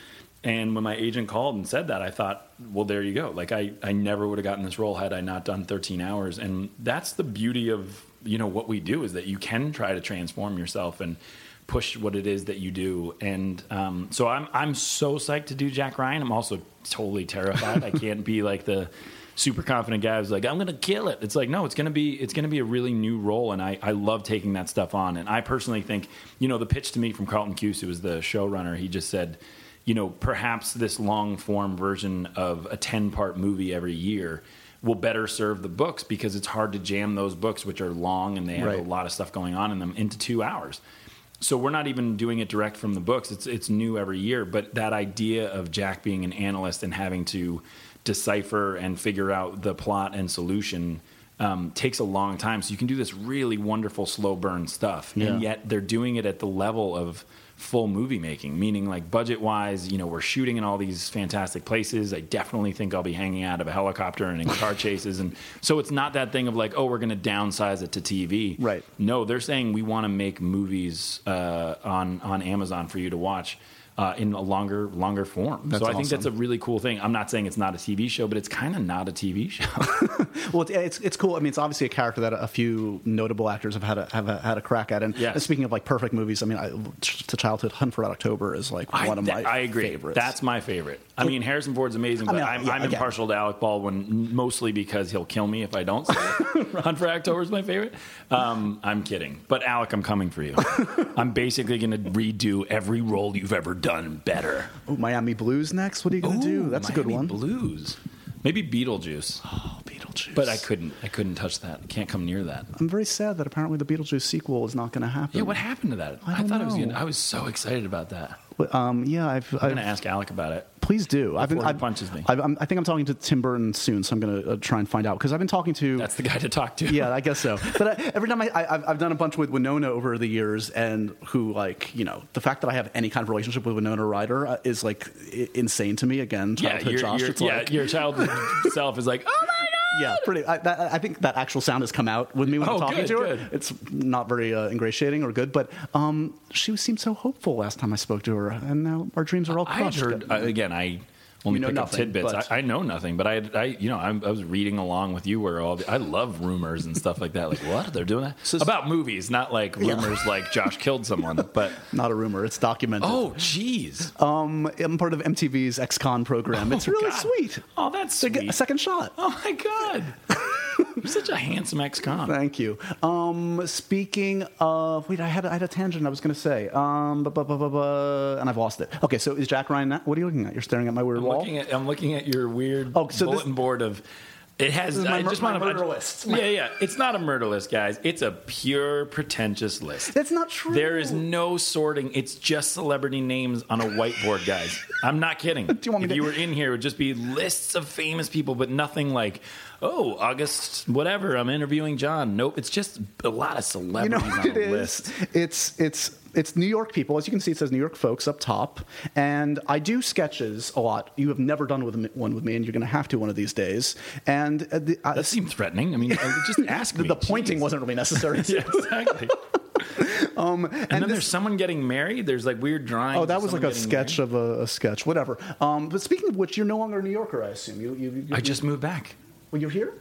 And when my agent called and said that, I thought, well, there you go. Like I, I never would have gotten this role had I not done 13 hours. And that's the beauty of you know what we do is that you can try to transform yourself and push what it is that you do. And um, so I'm I'm so psyched to do Jack Ryan. I'm also totally terrified. I can't be like the super confident guy who's like I'm gonna kill it. It's like no, it's gonna be it's gonna be a really new role, and I I love taking that stuff on. And I personally think you know the pitch to me from Carlton Cuse, who was the showrunner, he just said. You know, perhaps this long form version of a 10 part movie every year will better serve the books because it's hard to jam those books, which are long and they have Right. a lot of stuff going on in them, into two hours. So we're not even doing it direct from the books. It's it's new every year. But that idea of Jack being an analyst and having to decipher and figure out the plot and solution um, takes a long time. So you can do this really wonderful slow burn stuff, and yet they're doing it at the level of full movie making, meaning like budget wise, you know, we're shooting in all these fantastic places. I definitely think I'll be hanging out of a helicopter and in car chases. And so it's not that thing of like, oh, we're going to downsize it to TV. Right. No, they're saying we want to make movies uh, on on Amazon for you to watch. Uh, in a longer, longer form. That's so I think that's a really cool thing. I'm not saying it's not a TV show, but it's kind of not a TV show. Well, it's, it's it's cool. I mean, it's obviously a character that a few notable actors have had a, have a, had a crack at. And, Yes. speaking of like perfect movies, I mean, I, to childhood, Hunt for Red October is like one of my I agree. favorites. That's my favorite. I mean, Harrison Ford's amazing, I but mean, I'm, yeah, I'm impartial to Alec Baldwin mostly because he'll kill me if I don't say it. Hunt for October is my favorite. Um, I'm kidding, but Alec, I'm coming for you. I'm basically going to redo every role you've ever done better. Ooh, Miami Blues next. What are you going to do? That's a good Miami one. Blues, maybe Beetlejuice, Oh, Beetlejuice. But I couldn't. I couldn't touch that. I Can't come near that. I'm very sad that apparently the Beetlejuice sequel is not going to happen. Yeah, what happened to that? I don't thought it was. Gonna, I was so excited about that. Um, yeah, I've, I'm going to ask Alec about it. please do. I've been, I've, punches me. I've, I'm, I think I'm talking to Tim Burton soon, so I'm going to uh, try and find out because I've been talking to. That's the guy to talk to. yeah, I guess so. But I, every time I, I, I've, I've done a bunch with Winona over the years, and who like you know the fact that I have any kind of relationship with Winona Ryder uh, is like I- insane to me. Again, Yeah, childhood your, Josh. your, it's yeah, like, your childhood self is like, oh my god. Yeah, pretty. I, that, I think that actual sound has come out with me when Oh, I'm talking good, to her. good. It's not very uh, ingratiating or good, but um, she seemed so hopeful last time I spoke to her, and now our dreams are all crushed. I heard uh, again. I only You know pick up tidbits. but- I, I know nothing, but I, I you know, I'm, I was reading along with you where all the, I love rumors and stuff like that. Like what they're doing that So- about movies, not like rumors like Josh killed someone, but. Not a rumor; it's documented. Oh, jeez! Um, I'm part of MTV's X-Con program. It's Oh, really God. sweet. Oh, that's sweet. a second shot. Oh my god! You're such a handsome ex-con. Thank you. Um, speaking of, wait, I had I had a tangent I was going to say. Um, bu- bu- bu- bu- bu- and I've lost it. Okay, so is Jack Ryan? What are you looking at? You're staring at my weird I'm wall. looking at I'm looking at your weird Oh, so this- bulletin board of. It has. This is my I mur- just my want to murder list. Yeah, yeah. It's not a murder list, guys. It's a pure pretentious list. That's not true. There is no sorting. It's just celebrity names on a whiteboard, guys. I'm not kidding. you want me if to- you were in here, it would just be lists of famous people, but nothing like, oh, August, whatever. I'm interviewing John. Nope. It's just a lot of You celebrities know what on it list. It's it's it's New York people. As you can see, it says New York folks up top. And I do sketches a lot. You have never done with one with me, and you're going to have to one of these days. And uh, the, uh, That seemed threatening. I mean, uh, just ask the, me. the pointing wasn't really necessary. Yeah, exactly. Um, and, and then this- there's someone getting married. There's like weird drawings. Oh, that was like a sketch married. of a, a sketch, whatever. Um, but speaking of which, you're no longer a New Yorker, I assume. You, you, you I just moved back well, you're here.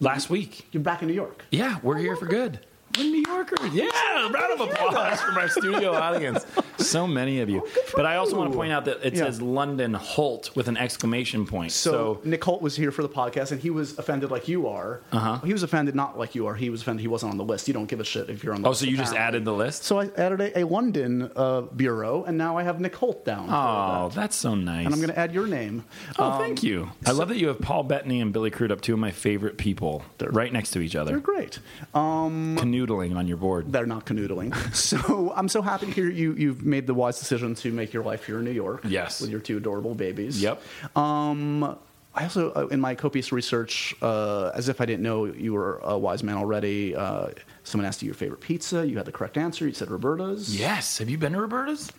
last week. You're back in New York. Yeah, we're oh, here for good. We're New Yorkers. Yeah, round of applause from our studio audience. so many of you. Oh, but I also want to point out that it Yeah. says London Hoult with an exclamation point. So, So, Nick Hoult was here for the podcast, and he was offended like you are. Uh-huh. He was offended not like you are. He was offended he wasn't on the list. You don't give a shit if you're on the oh, list. so you just added the list? So I added a, a London uh, bureau, and now I have Nick Hoult down. Oh, that. that's so nice. and I'm going to add your name. Oh, thank you. I love that you have Paul Bettany and Billy Crudup, two of my favorite people, They're- right next to each other. They're great. Um, canoodling on your board. they're not canoodling. so I'm so happy to hear you. You've made the wise decision to make your life here in New York. Yes. with your two adorable babies. Yep. Um, I also, uh, in my copious research, uh, as if I didn't know you were a wise man already, uh, someone asked you your favorite pizza. You had the correct answer. You said Roberta's. Yes. Have you been to Roberta's?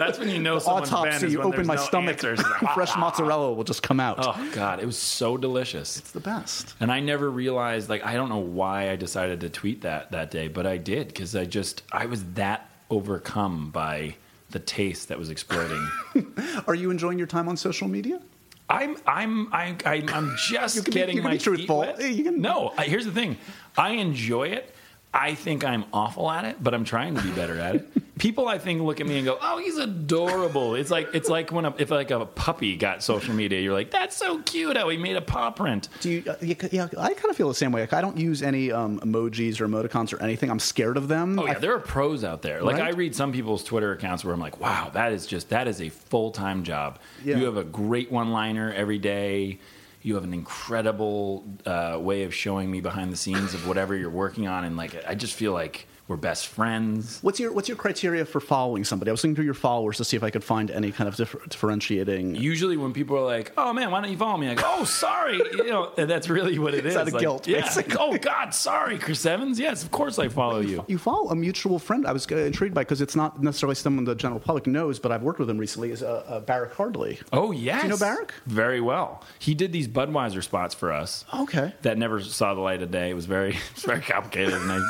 That's when you know someone's been. Autopsy. You open my no stomach. answers. It's like, Fresh mozzarella will just come out. Oh God, it was so delicious. It's the best. And I never realized, like, I don't know why I decided to tweet that that day, but I did because I just, I was that overcome by the taste that was exploding. Are you enjoying your time on social media? I'm, I'm, I, I, I'm just You can be- getting you can my be truthful. feet wet. You can- No, I, here's the thing. I enjoy it. I think I'm awful at it, but I'm trying to be better at it. People, I think, look at me and go, "Oh, he's adorable." It's like it's like when a, if like a puppy got social media, you're like, "That's so cute how he made a paw print." Do you? Uh, yeah, yeah, I kind of feel the same way. Like I don't use any um, emojis or emoticons or anything. I'm scared of them. Oh yeah, I- there are pros out there. Like Right? I read some people's Twitter accounts where I'm like, wow, that is just that is a full time job. Yeah. You have a great one liner every day. You have an incredible uh, way of showing me behind the scenes of whatever you're working on, and like I just feel like we're best friends. What's your What's your criteria for following somebody? I was looking through your followers to see if I could find any kind of differ- differentiating. Usually, when people are like, "Oh man, why don't you follow me?" I go, "Oh, sorry," you know, and that's really what it is. out of Like, guilt, Yeah. basically. Oh God, sorry, Chris Evans. Yes, of course I follow you. You follow a mutual friend. I was intrigued by because it's not necessarily someone the general public knows, but I've worked with him recently. Is uh, uh, Barrick Hardley? Oh yes, Do you know Barrick? Very well. He did these Budweiser spots for us. Okay. that never saw the light of day. It was very, it was very complicated and I,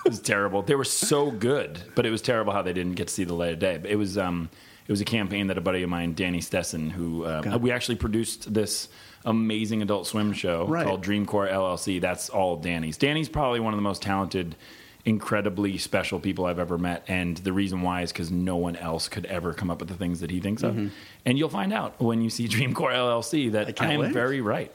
it was terrible. They were so good, but it was terrible how they didn't get to see the light of day. But it was, um, it was a campaign that a buddy of mine, Danny Stessen, who uh, we actually produced this amazing Adult Swim show Right. called Dream Corp LLC. That's all Danny's. Danny's probably one of the most talented. Incredibly special people I've ever met, and the reason why is because no one else could ever come up with the things that he thinks of. And you'll find out when you see Dream Corp LLC Mm-hmm. I that can't I am wait. very right.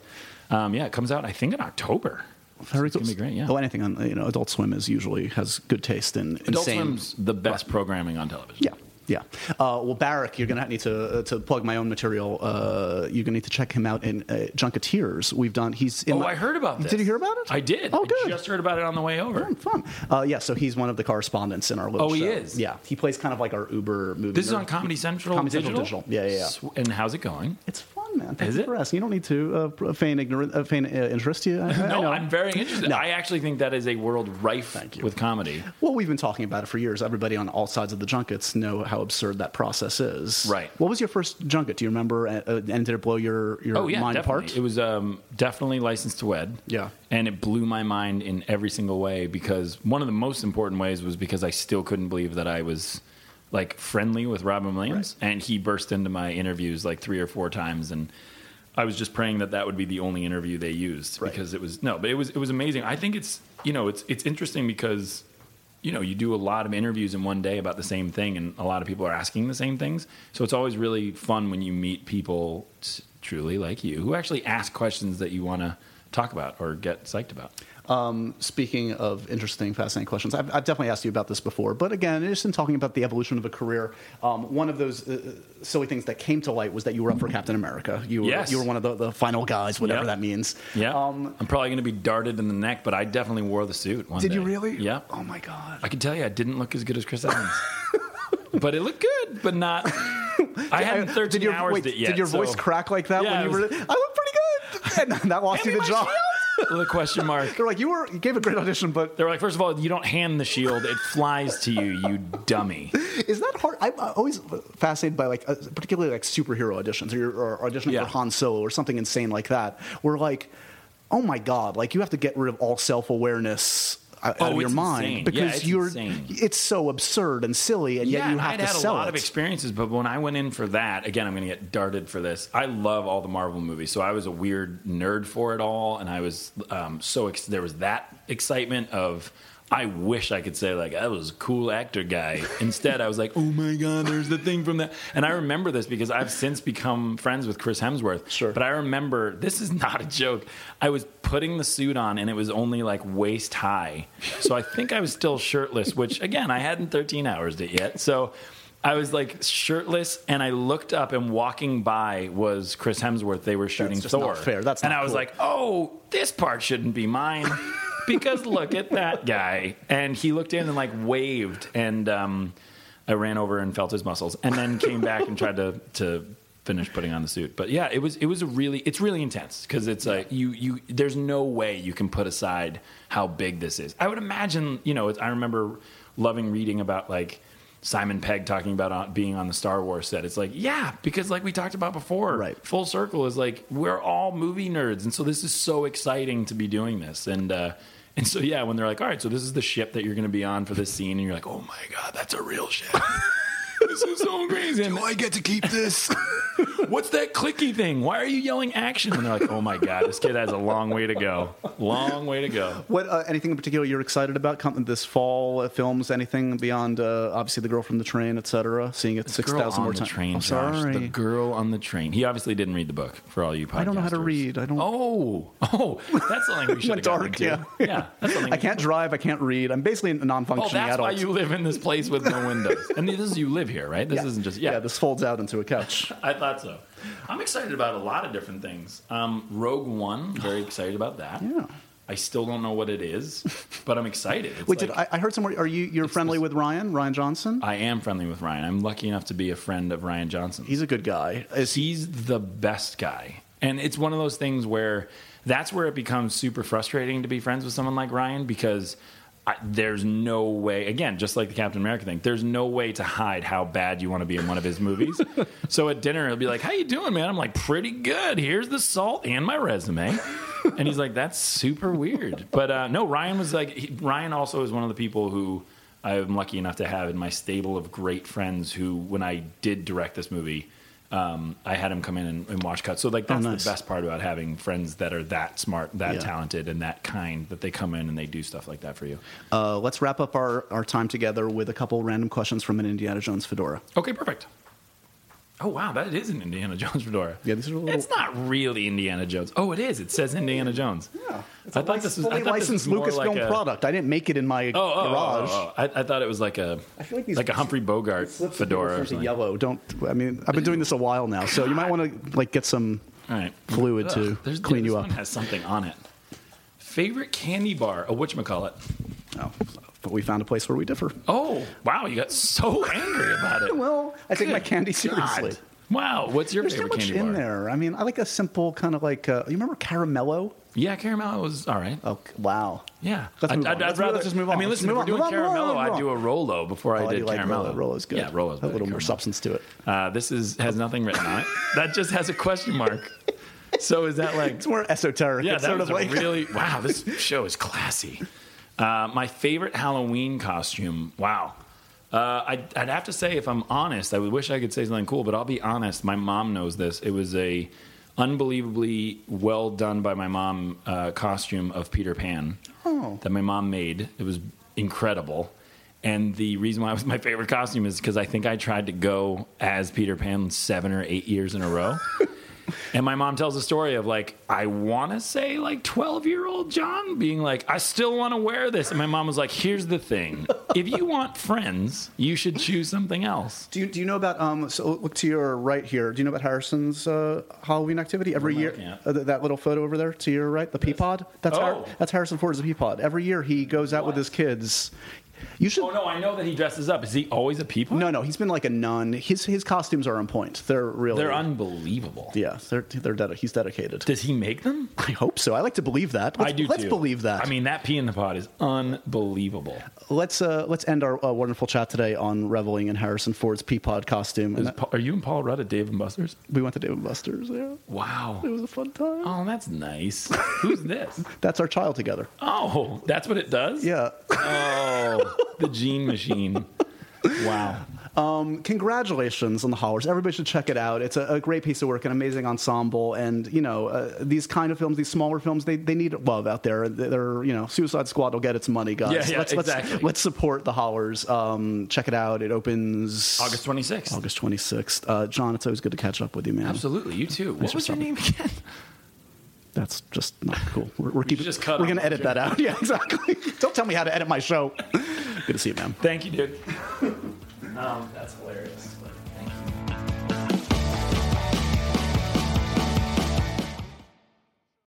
Um, yeah, it comes out I think in October. Very It's gonna be great, yeah. Oh, anything on you know Adult Swim is usually has good taste in Adult insane. Swim's the best programming on television. Yeah. Yeah. Uh, well, Barrick, you're going to need to uh, to plug my own material. Uh, you're going to need to check him out in uh, Junketeers. We've done. He's. In Oh, my- I heard about this. Did you hear about it? I did. Oh, good. I good. just heard about it on the way over. Fun, fun. Uh, yeah, so he's one of the correspondents in our little Oh, he show. is? Yeah, he plays kind of like our Uber movie. This is on Comedy Central Comedy Digital. Central Digital. Yeah, yeah, yeah. And how's it going? It's man. Thank Is you it? for asking. You don't need to uh, feign ignorant, uh, feign uh, interest. You, I, I No, know. I'm very interested. No. I actually think that is a world rife Thank you. with comedy. Well, we've been talking about it for years. Everybody on all sides of the junkets know how absurd that process is. Right. What was your first junket? Do you remember? Uh, uh, and did it blow your your Oh yeah, mind definitely. apart? It was um, definitely licensed to wed. Yeah. and it blew my mind in every single way because one of the most important ways was because I still couldn't believe that I was like friendly with Robin Williams, and he burst into my interviews like three or four times, and I was just praying that that would be the only interview they used Right. because it was no, but it was it was amazing. I think it's you know it's it's interesting because you know, you do a lot of interviews in one day about the same thing, and a lot of people are asking the same things. So it's always really fun when you meet people s- truly like you who actually ask questions that you want to talk about or get psyched about. Um, speaking of interesting, fascinating questions, I've, I've definitely asked you about this before, but again, just in talking about the evolution of a career, um, one of those uh, silly things that came to light was that you were up for Captain America. You were, Yes. you were one of the, the final guys, whatever Yep. that means. Yeah, Um, I'm probably going to be darted in the neck, but I definitely wore the suit. One did you really? Yeah, Oh my god. I can tell you, I didn't look as good as Chris Evans, but it looked good, but not. I hadn't 13 did your, hours wait, it yet. Did your voice crack like that Yeah, when you it were? I look pretty good, and that lost you the job. shield! A question mark. They're like, you were you gave a great audition, but they're like, first of all, you don't hand the shield; it flies to you, you dummy. Is that hard? I'm always fascinated by like, uh, particularly like superhero auditions, or, you're, or auditioning Yeah. for Han Solo or something insane like that. Where like, oh my god, like you have to get rid of all self awareness out Oh, of your mind insane. because Yeah, it's you're. insane. It's so absurd and silly, and yet you have I'd to had a lot it. of experiences, but when I went in for that, again, I'm going to get darted for this. I love all the Marvel movies, so I was a weird nerd for it all, and I was um, so ex- there was that excitement of I wish I could say like I was a cool actor guy. Instead, I was like, oh my god, there's the thing from that. And I remember this because I've since become friends with Chris Hemsworth. Sure. But I remember this is not a joke. I was putting the suit on and it was only like waist high, so I think I was still shirtless. Which again, I hadn't 13 hours it yet, so. I was like shirtless, and I looked up, and walking by was Chris Hemsworth. They were shooting Thor. fair. That's and I was cool. like, "Oh, this part shouldn't be mine," because look at that guy. And he looked in and like waved, and um, I ran over and felt his muscles, and then came back and tried to to finish putting on the suit. But yeah, it was it was a really it's really intense because it's like you you there's no way you can put aside how big this is. I would imagine you know I remember loving reading about like. Simon Pegg talking about on, being on the Star Wars set. It's like, yeah, because like we talked about before, Right. Full circle is like we're all movie nerds, and so this is so exciting to be doing this. And uh, and so yeah, when they're like, all right, so this is the ship that you're going to be on for this scene, and you're like, oh my god, that's a real ship. this is so crazy. And I get to keep this? what's that clicky thing? Why are you yelling action? And they're like, oh my god, this kid has a long way to go. Long way to go. what uh, anything in particular you're excited about coming this fall? Uh, films? Anything beyond uh, obviously the girl from the train, etc. Seeing it six thousand more the times. train, Oh, Josh. sorry. The girl on the train. He obviously didn't read the book for all you podcasters. I don't know how to read. I don't- Oh, oh, that's something we should dark, yeah. That's something I can't drive. I can't read. I'm basically a Oh, non-functioning that's adult. why you live in this place with no windows. and this is you live here, right? This yeah. isn't just yeah. This folds out into a couch. I thought so. I'm excited about a lot of different things. Um, Rogue One, very excited about that. Yeah. I still don't know what it is, but I'm excited. It's Wait, like- did I, I heard somewhere? Are you you're friendly with Ryan? Rian Johnson? I am friendly with Ryan. I'm lucky enough to be a friend of Rian Johnson. He's a good guy. Is he? he's the best guy. And it's one of those things where that's where it becomes super frustrating to be friends with someone like Ryan because I, there's no way, again, just like the Captain America thing, there's no way to hide how bad you want to be in one of his movies. so at dinner, he'll be like, how you doing, man? I'm like, pretty good. Here's the salt and my resume. and he's like, that's super weird. But uh, no, Ryan was like, he, Ryan also is one of the people who I'm lucky enough to have in my stable of great friends who, when I did direct this movie, um, I had him come in and, and watch cuts. So like that's Oh, nice. the best part about having friends that are that smart, that Yeah. talented, and that kind that they come in and they do stuff like that for you. Uh, let's wrap up our, our time together with a couple random questions from an Indiana Jones fedora. Okay, perfect. Oh wow, that is an Indiana Jones fedora. Yeah, these are a little- It's not really Indiana Jones. Oh, it is. It says Indiana Jones. Yeah, I thought this was I fully thought this licensed was more Lucasfilm like a- product. I didn't make it in my oh, oh, oh, oh, garage. oh, oh. I, I thought it was like a I feel like these a Humphrey Bogart Slips of paper fedora or to something. yellow. Don't. I mean, I've been doing this a while now, so you might want to like get some. All right. Fluid to There's, clean this you one up. has something on it. Favorite candy bar? A whatchamacallit? Oh, but we found a place where we differ. Oh, wow, you got so angry about it. Well, I take my candy God. seriously. Wow, what's your There's too favorite much candy in bar? there. I mean, I like a simple kind of like. Uh, you remember caramello? Yeah, caramel was all right. Oh, wow. Yeah, Let's I'd, move I'd, on. I'd Let's- rather. let's just move on. I mean, listen, if we're doing on, caramello, I'd do a Rolo before Oh, I did like caramello. Rolo. Rolo's good. Yeah, Rolo's a little more substance to it. Uh, this is has nothing written on it. That just has a question mark. So is that like? It's more esoteric. Yeah, it's that sort was of like really wow. This show is classy. Uh, my favorite Halloween costume. Wow. Uh, I'd, I'd have to say, if I'm honest, I would wish I could say something cool, but I'll be honest. My mom knows this. It was a unbelievably well done by my mom uh, costume of Peter Pan Oh. that my mom made. It was incredible. And the reason why it was my favorite costume is because I think I tried to go as Peter Pan seven or eight years in a row. And my mom tells a story of like, I want to say like 12 year old John being like, I still want to wear this. And my mom was like, here's the thing. If you want friends, you should choose something else. Do you, do you know about um? So look to your right here. Do you know about Harrison's uh, Halloween activity every What I year? Uh, th- that little photo over there to your right, the Peapod. That's Har- Oh. that's Harrison Ford as a Peapod. Every year he goes out with his kids. You should. Oh no, I know that he dresses up. Is he always a people? No, no, he's been like a nun. His his costumes are on point. They're really. They're unbelievable. Yeah, they're they're dedi- he's dedicated. Does he make them? I hope so. I like to believe that. Let's, I do Let's too. believe that. I mean, that pea in the pod is unbelievable. let's uh, let's end our uh, wonderful chat today on reveling in Harrison Ford's Peapod costume. Is Pa- are you and Paul Rudd at Dave and Buster's? we went to Dave and Buster's. Yeah, Wow. it was a fun time. Oh, that's nice. Who's this? That's our child together. Oh, that's what it does? Yeah. Oh, the gene machine. Wow. Um, congratulations on the Hollars. Everybody should check it out. It's a, a great piece of work, an amazing ensemble, and you know uh, these kind of films, these smaller films, they, they need love out there. They're you know Suicide Squad will get its money, guys. Yeah, yeah, let's, exactly. let's let's support the Hollars. Um, check it out. It opens August 26th. August twenty sixth. Uh, John, it's always good to catch up with you, man. Absolutely, you too. What Thanks was your name again? That's just not cool. We're, we're keeping. just cut we're gonna edit that out. Yeah, exactly. Don't tell me how to edit my show. Good to see you, man. Thank you, dude. um, that's hilarious. But thank you.